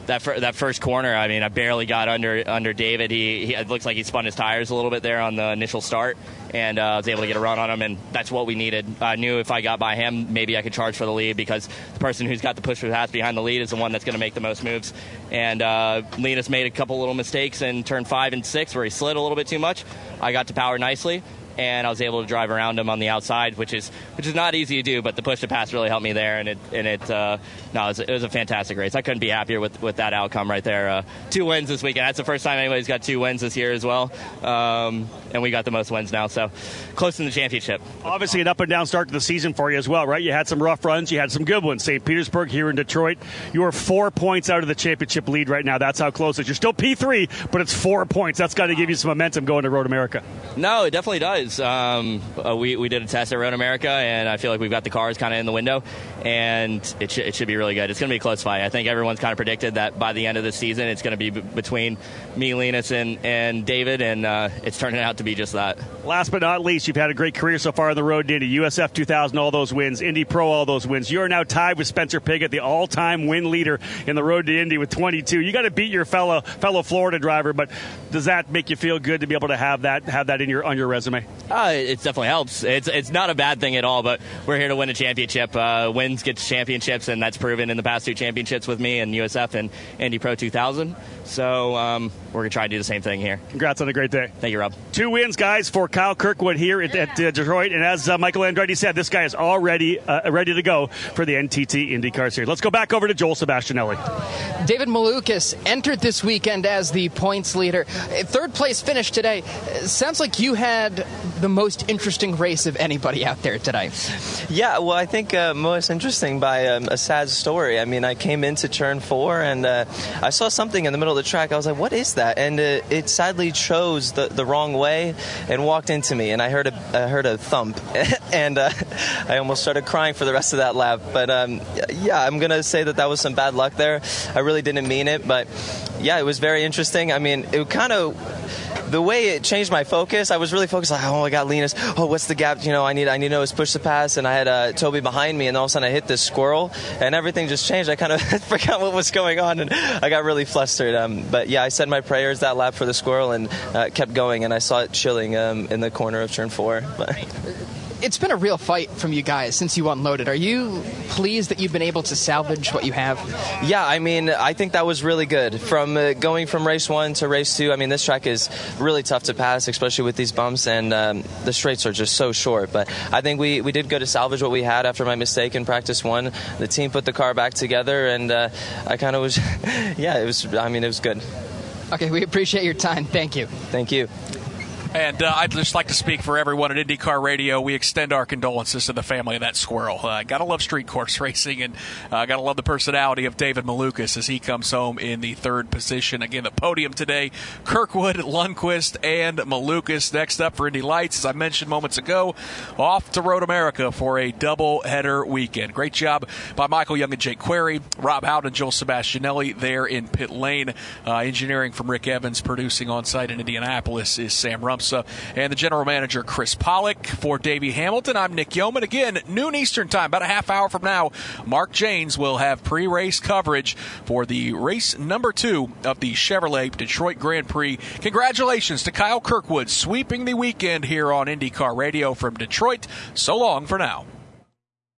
that fir- that first corner, I mean, I barely got under under David. He, he, it looks like he spun his tires a little bit there on the initial start, and uh, was able to get a run on him, and that's what we needed. I knew if I got by him, maybe I could charge for the lead because the person who's got the push for the pass behind the lead is the one that's going to make the most moves. And uh, Linus made a couple little mistakes in turn five and six where he slid a little bit too much. I got to power nicely, and I was able to drive around him on the outside, which is which is not easy to do. But the push to pass really helped me there, and it and it uh, no, it was, it was, a fantastic race. I couldn't be happier with, with that outcome right there. Uh, two wins this weekend. That's the first time anybody's got two wins this year as well, um, and we got the most wins now. So close in the championship. Obviously, an up and down start to the season for you as well, right? You had some rough runs, you had some good ones. St. Petersburg here in Detroit. You are four points out of the championship lead right now. That's how close it is. You're still P3, but it's four points. That's got to give you some momentum going to Road America. No, it definitely does. Um, uh, we, we did a test at Road America, and I feel like we've got the cars kind of in the window, and it, sh- it should be really good. It's going to be a close fight. I think everyone's kind of predicted that by the end of the season, it's going to be b- between me, Linus, and, and David, and uh, it's turning out to be just that. Last but not least, you've had a great career so far on the road, to Indy. USF 2000, all those wins. Indy Pro, all those wins. You are now tied with Spencer Pigot, the all-time win leader in the road to Indy with 22. You got to beat your fellow fellow Florida driver, but does that make you feel good to be able to have that have that in your on your resume? Uh, it definitely helps. It's it's not a bad thing at all, but we're here to win a championship. Uh, wins gets championships, and that's proven in the past two championships with me and USF and Indy Pro 2000. So um, we're going to try to do the same thing here. Congrats on a great day. Thank you, Rob. Two wins, guys, for Kyle Kirkwood here at, at uh, Detroit. And as uh, Michael Andretti said, this guy is already uh, ready to go for the NTT IndyCar Series. Let's go back over to Joel Sebastianelli. David Malukas entered this weekend as the points leader. Third place finish today. Sounds like you had the most interesting race of anybody out there today. Yeah, well, I think uh, most interesting by um, a sad story. I mean, I came into turn four and uh, I saw something in the middle of the track. I was like, what is that? And uh, it sadly chose the, the wrong way and walked into me. And I heard a, I heard a thump. and uh, I almost started crying for the rest of that lap. But um, yeah, I'm going to say that that was some bad luck there. I really didn't mean it. But yeah, it was very interesting. I mean, it kind of the way it changed my focus, I was really focused like, oh, I got Linus. Oh, what's the gap? You know, I need I need to know his push to pass, and I had uh, Toby behind me, and all of a sudden I hit this squirrel, and everything just changed. I kind of forgot what was going on, and I got really flustered. Um, but yeah, I said my prayers that lap for the squirrel, and uh, kept going, and I saw it chilling um, in the corner of turn four. But it's been a real fight from you guys since you unloaded. Are you pleased that you've been able to salvage what you have? Yeah, I mean, I think that was really good. From uh, going from race one to race two, I mean, this track is really tough to pass, especially with these bumps, and um, the straights are just so short. But I think we, we did go to salvage what we had after my mistake in practice one. The team put the car back together, and uh, I kind of was, yeah, it was, I mean, it was good. Okay, we appreciate your time. Thank you. Thank you. And uh, I'd just like to speak for everyone at IndyCar Radio. We extend our condolences to the family of that squirrel. Uh, gotta love street course racing, and uh, gotta love the personality of David Malukas as he comes home in the third position. Again, the podium today: Kirkwood, Lundqvist, and Malukas. Next up for Indy Lights, as I mentioned moments ago, off to Road America for a double header weekend. Great job by Michael Young and Jake Query, Rob Howden, and Joel Sebastianelli there in pit lane. Uh, engineering from Rick Evans, producing on site in Indianapolis is Sam Rumsey. And the general manager, Chris Pollock. For Davey Hamilton, I'm Nick Yeoman. Again, noon Eastern Time, about a half hour from now, Mark Jaynes will have pre race coverage for the race number two of the Chevrolet Detroit Grand Prix. Congratulations to Kyle Kirkwood sweeping the weekend here on IndyCar Radio from Detroit. So long for now.